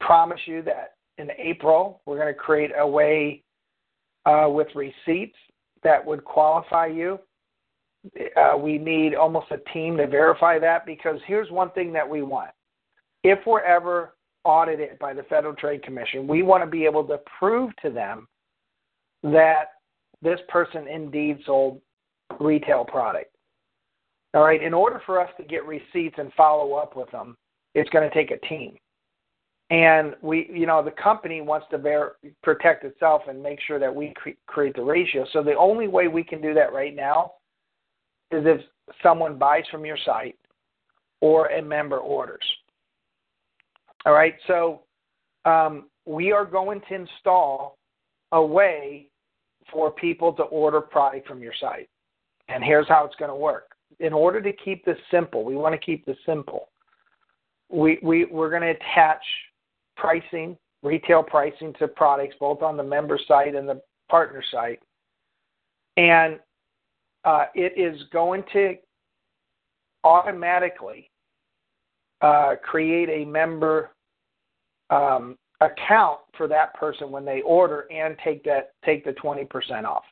promise you that in April, we're going to create a way uh, with receipts that would qualify you. Uh, we need almost a team to verify that because here's one thing that we want. If we're ever audited by the Federal Trade Commission, we want to be able to prove to them that this person indeed sold retail product. All right, in order for us to get receipts and follow up with them, it's going to take a team. And we you know the company wants to bear, protect itself and make sure that we cre- create the ratio. So the only way we can do that right now is if someone buys from your site or a member orders. All right so um, we are going to install a way for people to order product from your site. And here's how it's going to work in order to keep this simple we want to keep this simple we, we, we're going to attach pricing, retail pricing to products, both on the member site and the partner site. And uh, it is going to automatically uh, create a member um, account for that person when they order and take that take the 20% off.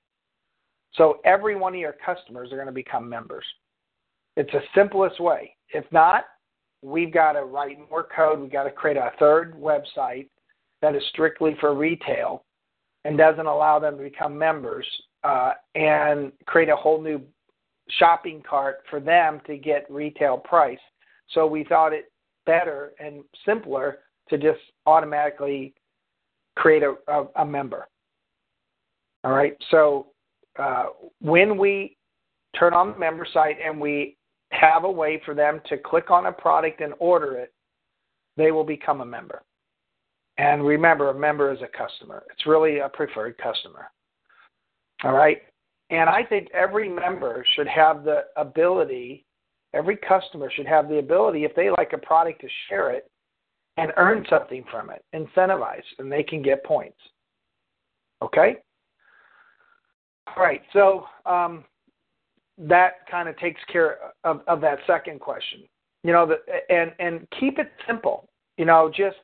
So every one of your customers are going to become members. It's the simplest way. If not, we've got to write more code. We've got to create a third website that is strictly for retail and doesn't allow them to become members uh, and create a whole new shopping cart for them to get retail price. So we thought it better and simpler to just automatically create a, a, a member. All right. So uh, when we turn on the member site and we have a way for them to click on a product and order it, they will become a member. And remember, a member is a customer. It's really a preferred customer. All right. And I think every member should have the ability, every customer should have the ability, if they like a product, to share it and earn something from it, incentivize, and they can get points. Okay? All right. So um, that kind of takes care of, of that second question. You know, the, and and keep it simple. You know, just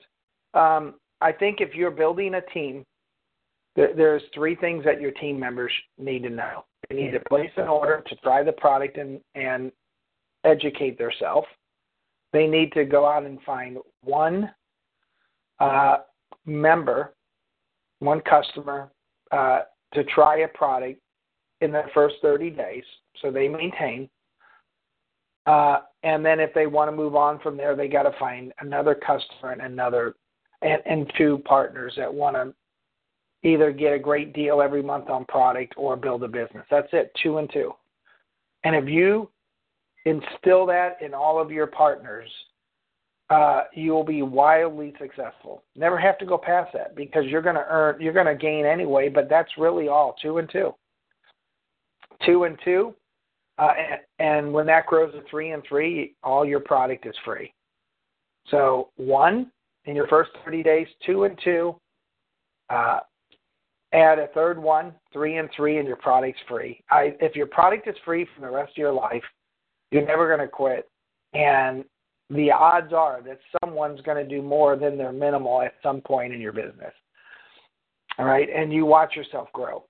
um, I think if you're building a team, there, there's three things that your team members need to know. They need to place an order to try the product and and educate themselves. They need to go out and find one uh, member, one customer uh, to try a product in the first 30 days, so they maintain. Uh, and then if they want to move on from there, they got to find another customer and another and, and two partners that want to either get a great deal every month on product or build a business. That's it, two and two. And if you instill that in all of your partners, uh, you will be wildly successful. Never have to go past that because you're going to earn, you're going to gain anyway. But that's really all two and two. Two and two, uh, and, when that grows to three and three, all your product is free. So one in your first 30 days, two and two. Uh, add a third one, three and three, and your product's free. I, if your product is free for the rest of your life, you're never going to quit. And the odds are that someone's going to do more than their minimal at some point in your business. All right, and you watch yourself grow.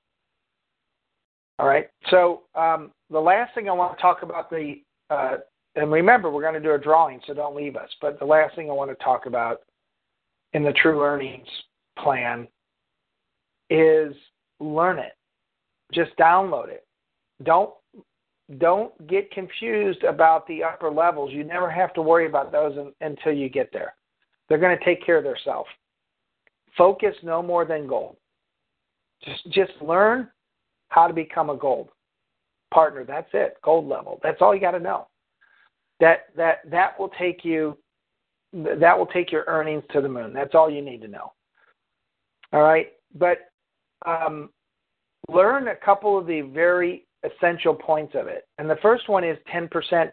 All right, so um, the last thing I want to talk about the, uh, and remember we're going to do a drawing, so don't leave us. But the last thing I want to talk about in the TRU Earnings plan is learn it. Just download it. Don't don't get confused about the upper levels. You never have to worry about those in, until you get there. They're going to take care of themselves. Focus no more than gold. Just just learn how to become a gold partner. That's it. Gold level. That's all you got to know. That that that will take you that will take your earnings to the moon. That's all you need to know. All right, but um, learn a couple of the very essential points of it. And the first one is 10%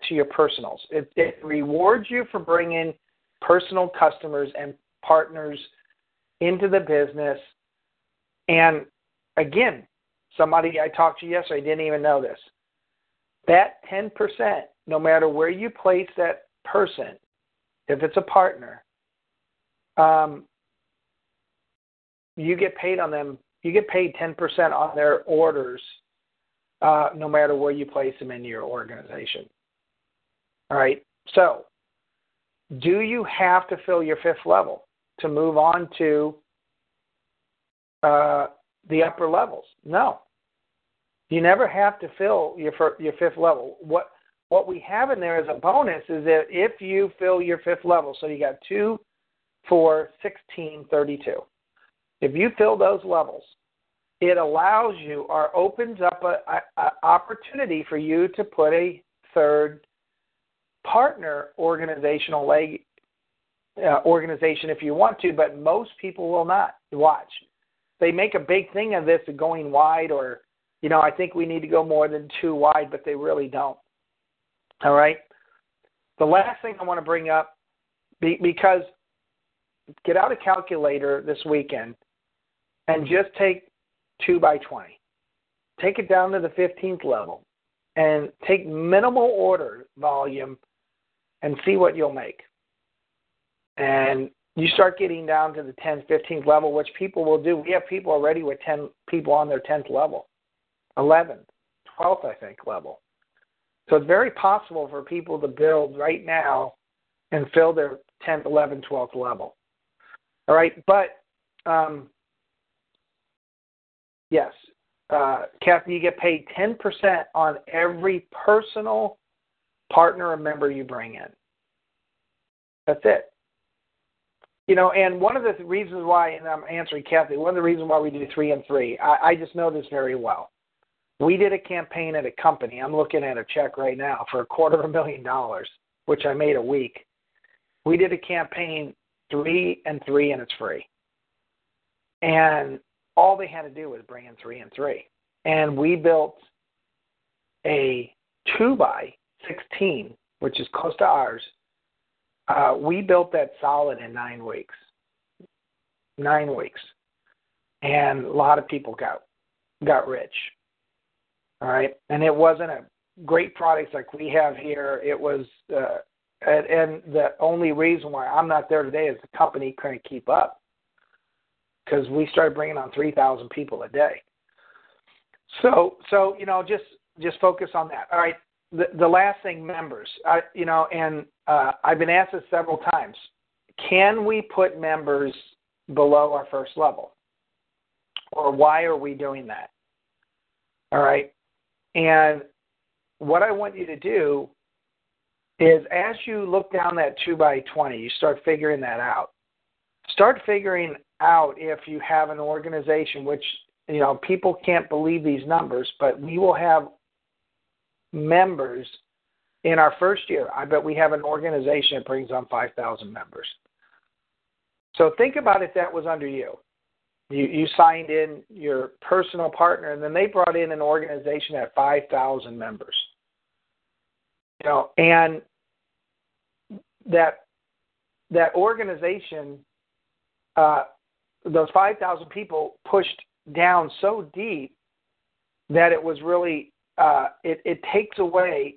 to your personals. It, it rewards you for bringing personal customers and partners into the business. And again, somebody I talked to yesterday didn't even know this. That 10%, no matter where you place that person, if it's a partner, um, you get paid on them. You get paid 10% on their orders uh, no matter where you place them in your organization. All right. So, do you have to fill your fifth level to move on to uh, the upper levels? No. You never have to fill your your fifth level. What what we have in there as a bonus is that if you fill your fifth level, so you got two, four, 16, 32. If you fill those levels, it allows you or opens up a, a, a opportunity for you to put a third partner organizational leg uh, organization if you want to, but most people will not watch. They make a big thing of this going wide, or you know, I think we need to go more than two wide, but they really don't. All right. The last thing I want to bring up, because get out a calculator this weekend and just take 2 by 20. Take it down to the 15th level and take minimal order volume and see what you'll make. And you start getting down to the 10th, 15th level, which people will do. We have people already with 10 people on their 10th level, 11th, 12th, I think, level. So it's very possible for people to build right now and fill their 10th, 11th, 12th level. All right, but um, yes, uh, Kathy, you get paid 10% on every personal partner or member you bring in. That's it. you know, and one of the reasons why, and I'm answering Kathy, one of the reasons why we do three and three, I, I just know this very well. We did a campaign at a company. I'm looking at a check right now for a quarter of a million dollars, which I made a week. We did a campaign three and three, and it's free. And all they had to do was bring in three and three. And we built a two by 16, which is close to ours. Uh, we built that solid in nine weeks. Nine weeks. And a lot of people got got rich. All right, and it wasn't a great product like we have here. It was, uh, and, and the only reason why I'm not there today is the company couldn't keep up because we started bringing on 3,000 people a day. So, so you know, just just focus on that. All right. The the last thing, members. I, you know, and uh, I've been asked this several times. Can we put members below our first level, or why are we doing that? All right. And what I want you to do is as you look down that 2 by 20, you start figuring that out. Start figuring out if you have an organization, which, you know, people can't believe these numbers, but we will have members in our first year. I bet we have an organization that brings on 5,000 members. So think about if that was under you. You, you signed in your personal partner, and then they brought in an organization at 5,000 members. You know, and that that organization, uh, those 5,000 people pushed down so deep that it was really uh, it, it takes away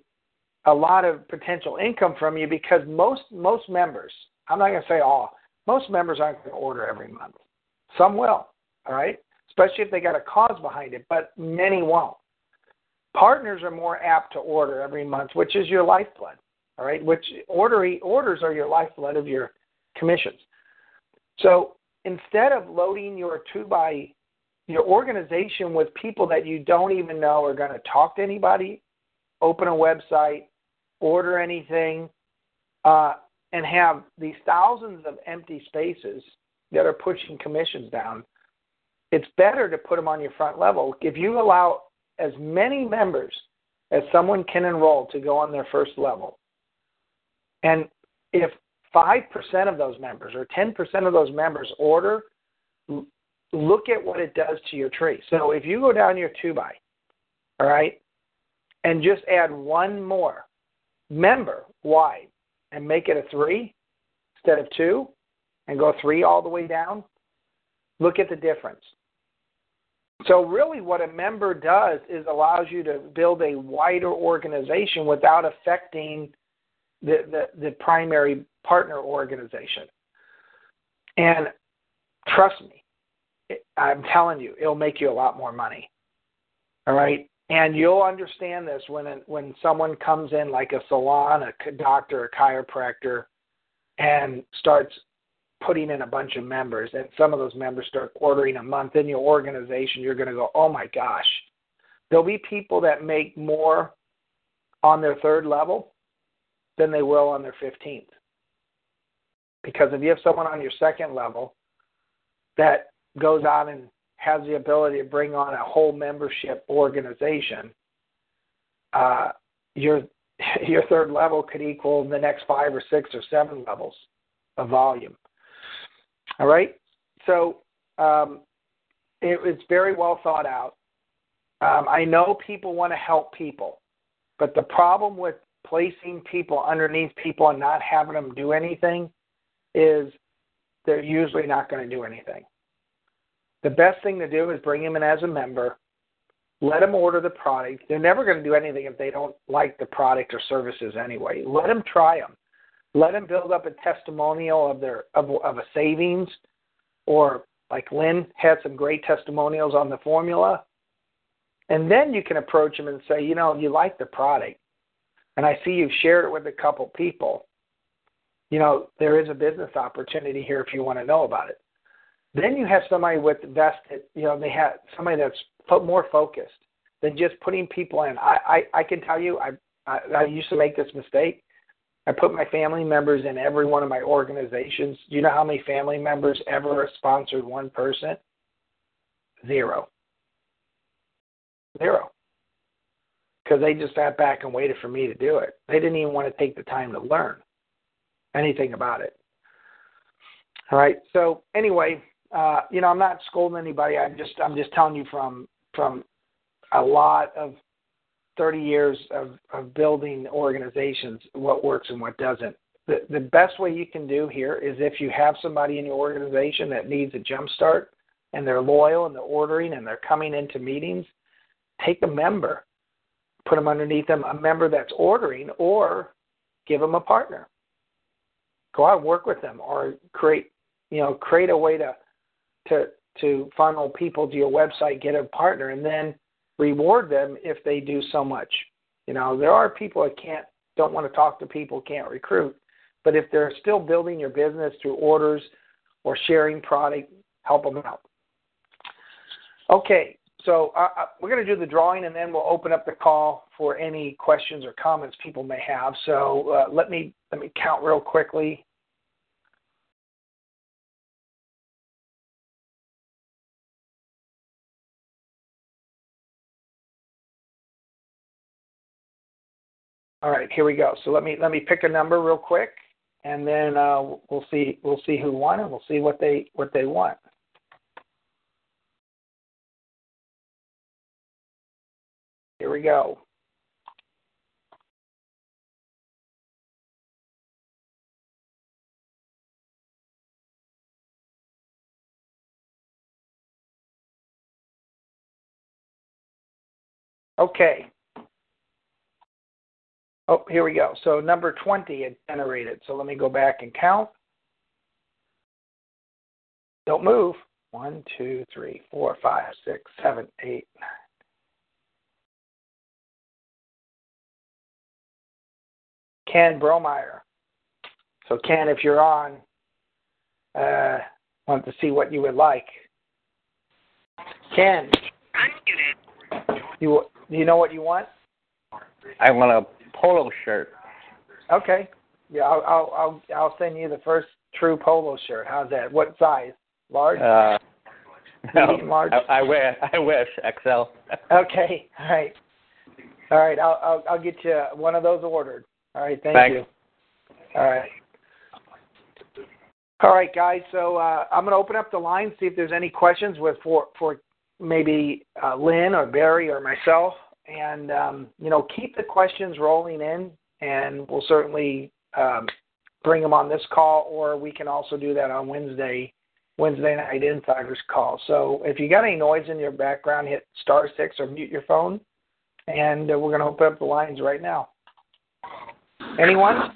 a lot of potential income from you because most most members, I'm not going to say all, most members aren't going to order every month. Some will, all right? Especially if they got a cause behind it, but many won't. Partners are more apt to order every month, which is your lifeblood, all right? Which order, orders are your lifeblood of your commissions. So instead of loading your two by your organization with people that you don't even know are going to talk to anybody, open a website, order anything, uh, and have these thousands of empty spaces that are pushing commissions down, it's better to put them on your front level. If you allow as many members as someone can enroll to go on their first level, and if 5% of those members or 10% of those members order, look at what it does to your tree. So if you go down your 2 by, all right, and just add one more member wide and make it a 3 instead of 2, and go three all the way down, look at the difference. So really what a member does is allows you to build a wider organization without affecting the, the, the primary partner organization. And trust me, I'm telling you, it'll make you a lot more money. All right? And you'll understand this when when someone comes in like a salon, a doctor, a chiropractor, and starts putting in a bunch of members, and some of those members start ordering a month in your organization, you're going to go, oh my gosh. There'll be people that make more on their third level than they will on their 15th. Because if you have someone on your second level that goes on and has the ability to bring on a whole membership organization, uh, your your third level could equal the next five or six or seven levels of volume. All right. So um, it, it's very well thought out. Um, I know people want to help people, but the problem with placing people underneath people and not having them do anything is they're usually not going to do anything. The best thing to do is bring them in as a member, let them order the product. They're never going to do anything if they don't like the product or services anyway. Let them try them. Let them build up a testimonial of their of, of a savings, or like Lynn had some great testimonials on the formula. And then you can approach them and say, you know, you like the product, and I see you've shared it with a couple people. You know, there is a business opportunity here if you want to know about it. Then you have somebody with vested, you know, they have somebody that's more focused than just putting people in. I, I, I can tell you, I, I, I used to make this mistake I put my family members in every one of my organizations. Do you know how many family members ever sponsored one person? Zero. Zero. Because they just sat back and waited for me to do it. They didn't even want to take the time to learn anything about it. All right. So anyway, uh, you know, I'm not scolding anybody. I'm just I'm just telling you from from a lot of 30 years of, of building organizations what works and what doesn't. The, the best way you can do here is if you have somebody in your organization that needs a jump start and they're loyal and they're ordering and they're coming into meetings, take a member, put them underneath them, a member that's ordering, or give them a partner. Go out and work with them or create, you know, create a way to to to funnel people to your website, get a partner, and then reward them if they do so much. You know, there are people that can't don't want to talk to people, can't recruit, but if they're still building your business through orders or sharing product, help them out. Okay, so uh, uh we're going to do the drawing and then we'll open up the call for any questions or comments people may have. So uh, let me let me count real quickly. All right, here we go. So let me let me pick a number real quick, and then uh, we'll see we'll see who won, and we'll see what they what they want. Here we go. Okay, Oh, here we go. So number 20 it generated. So let me go back and count. Don't move. One, two, three, four, five, six, seven, eight, nine. Ken Bromeyer. So Ken, if you're on, uh, want to see what you would like. Ken, you do you know what you want? I want a polo shirt. Okay. Yeah, I'll I'll I'll, I'll send you the first TRU polo shirt. How's that? What size? Large? Uh, Medium, no, large? I, I wish I wish XL. okay. All right. All right. I'll I'll I'll get you one of those ordered. All right. Thank Thanks. you. All right. All right, guys. So uh, I'm going to open up the line, see if there's any questions with for for maybe uh, Lynn or Barry or myself and um, you know keep the questions rolling in, and we'll certainly um, bring them on this call, or we can also do that on Wednesday Wednesday night insiders call. So if you got any noise in your background, hit star six or mute your phone, and uh, we're going to open up the lines right now. Anyone?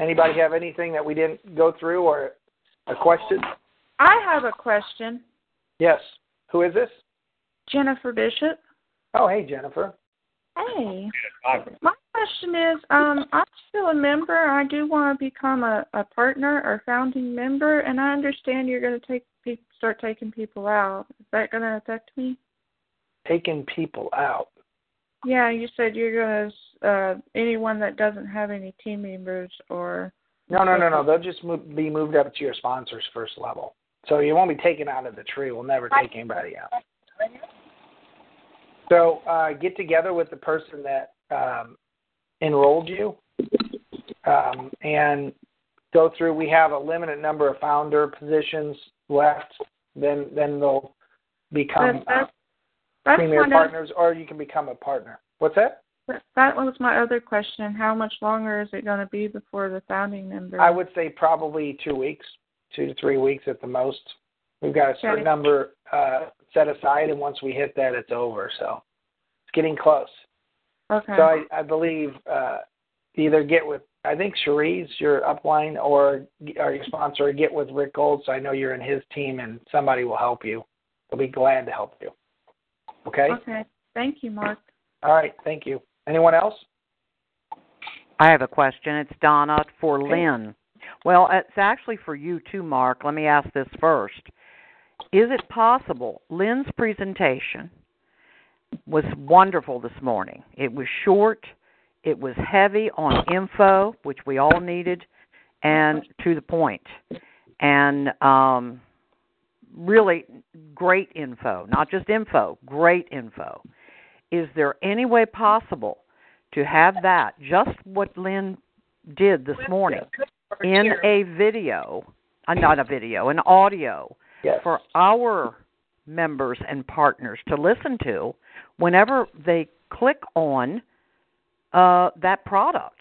Anybody have anything that we didn't go through or a question? I have a question. Yes. Who is this? Jennifer Bishop. Oh, hey, Jennifer. Hey. My question is, um, I'm still a member. I do want to become a, a partner or founding member, and I understand you're going to take start taking people out. Is that going to affect me? Taking people out. Yeah, you said you're going to uh, anyone that doesn't have any team members or. No, no, no, no. They'll just move, be moved up to your sponsor's first level. So you won't be taken out of the tree. We'll never take anybody out. So uh, get together with the person that um, enrolled you um, and go through. We have a limited number of founder positions left. Then then they'll become uh, premier kind of- partners, or you can become a partner. What's that? That was my other question. How much longer is it going to be before the founding member? I would say probably two weeks, two to three weeks at the most. We've got a certain Okay. number uh, set aside, and once we hit that, it's over. So it's getting close. Okay. So I, I believe uh, either get with I think Cherie's your upline or or your sponsor, or get with Rick Gold. So I know you're in his team, and somebody will help you. They'll be glad to help you. Okay. Okay. Thank you, Mark. All right. Thank you. Anyone else? I have a question. It's Donna for Okay. Lynn. Well, it's actually for you too, Mark. Let me ask this first. Is it possible Lynn's presentation was wonderful this morning? It was short, It was heavy on info, which we all needed, and to the point. And um, really great info, not just info, great info. Is there any way possible to have that, just what Lynn did this morning, in a video, uh, not a video, an audio Yes. for our members and partners to listen to whenever they click on uh, that product?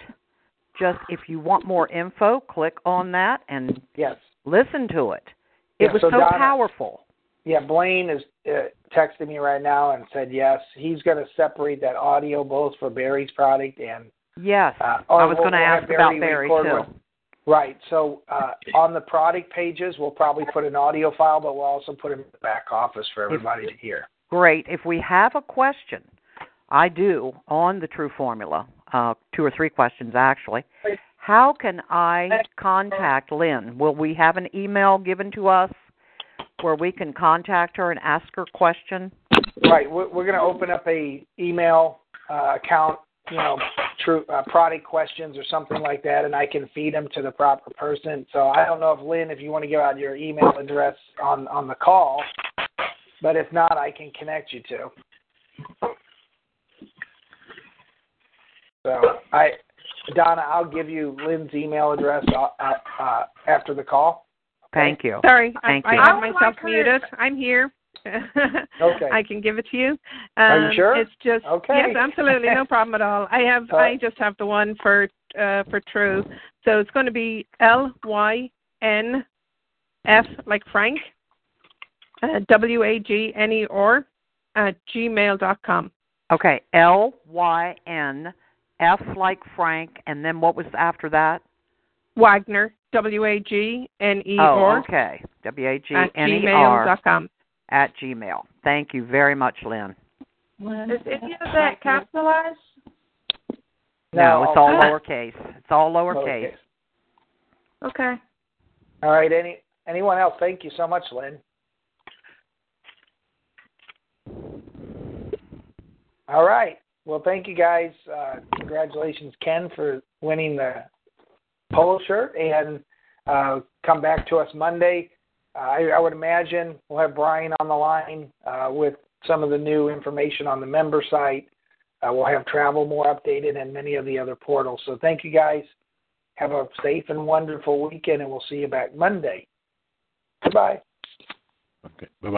Just if you want more info, click on that and Yes. listen to it. It Yeah, was so so Donna- powerful. Yeah, Blaine is uh, texting me right now and said yes. He's going to separate that audio both for Barry's product and Yes, uh, I was we'll- going to ask about Barry too. Right. So uh, on the product pages, we'll probably put an audio file, but we'll also put it in the back office for everybody to hear. Great. If we have a question, I do on the TRU Formula, uh, two or three questions actually. How can I contact Lynn? Will we have an email given to us where we can contact her and ask her question? Right. We're, we're going to open up a email uh, account, you know, TRU uh, product questions or something like that, and I can feed them to the proper person. So I don't know if Lynn, if you want to give out your email address on on the call, but if not, I can connect you to. So I, Donna, I'll give you Lynn's email address uh, uh, uh, after the call. Thank you. Sorry, Thank I, you. I I have myself like muted. I'm here. Okay. I can give it to you. Are you Um, sure? It's just Okay. yes, absolutely, no problem at all. I have All I just have the one for uh for TRU. So it's going to be L Y N F like Frank, uh, W A G N E R at gmail dot com. Okay, L Y N F like Frank, and then what was after that? Wagner, W A G N E R. Oh, okay. W A G N E R. gmail dot com. At Gmail. Thank you very much, Lynn. Is any of that capitalized? No, it's all lowercase. It's all lowercase. Okay. All right. Any anyone else? Thank you so much, Lynn. All right. Well, thank you guys. Uh, congratulations, Ken, for winning the polo shirt, and uh, come back to us Monday. I, I would imagine we'll have Brian on the line uh, with some of the new information on the member site. Uh, we'll have travel more updated and many of the other portals. So thank you guys. Have a safe and wonderful weekend, and we'll see you back Monday. Goodbye. Okay. Bye bye.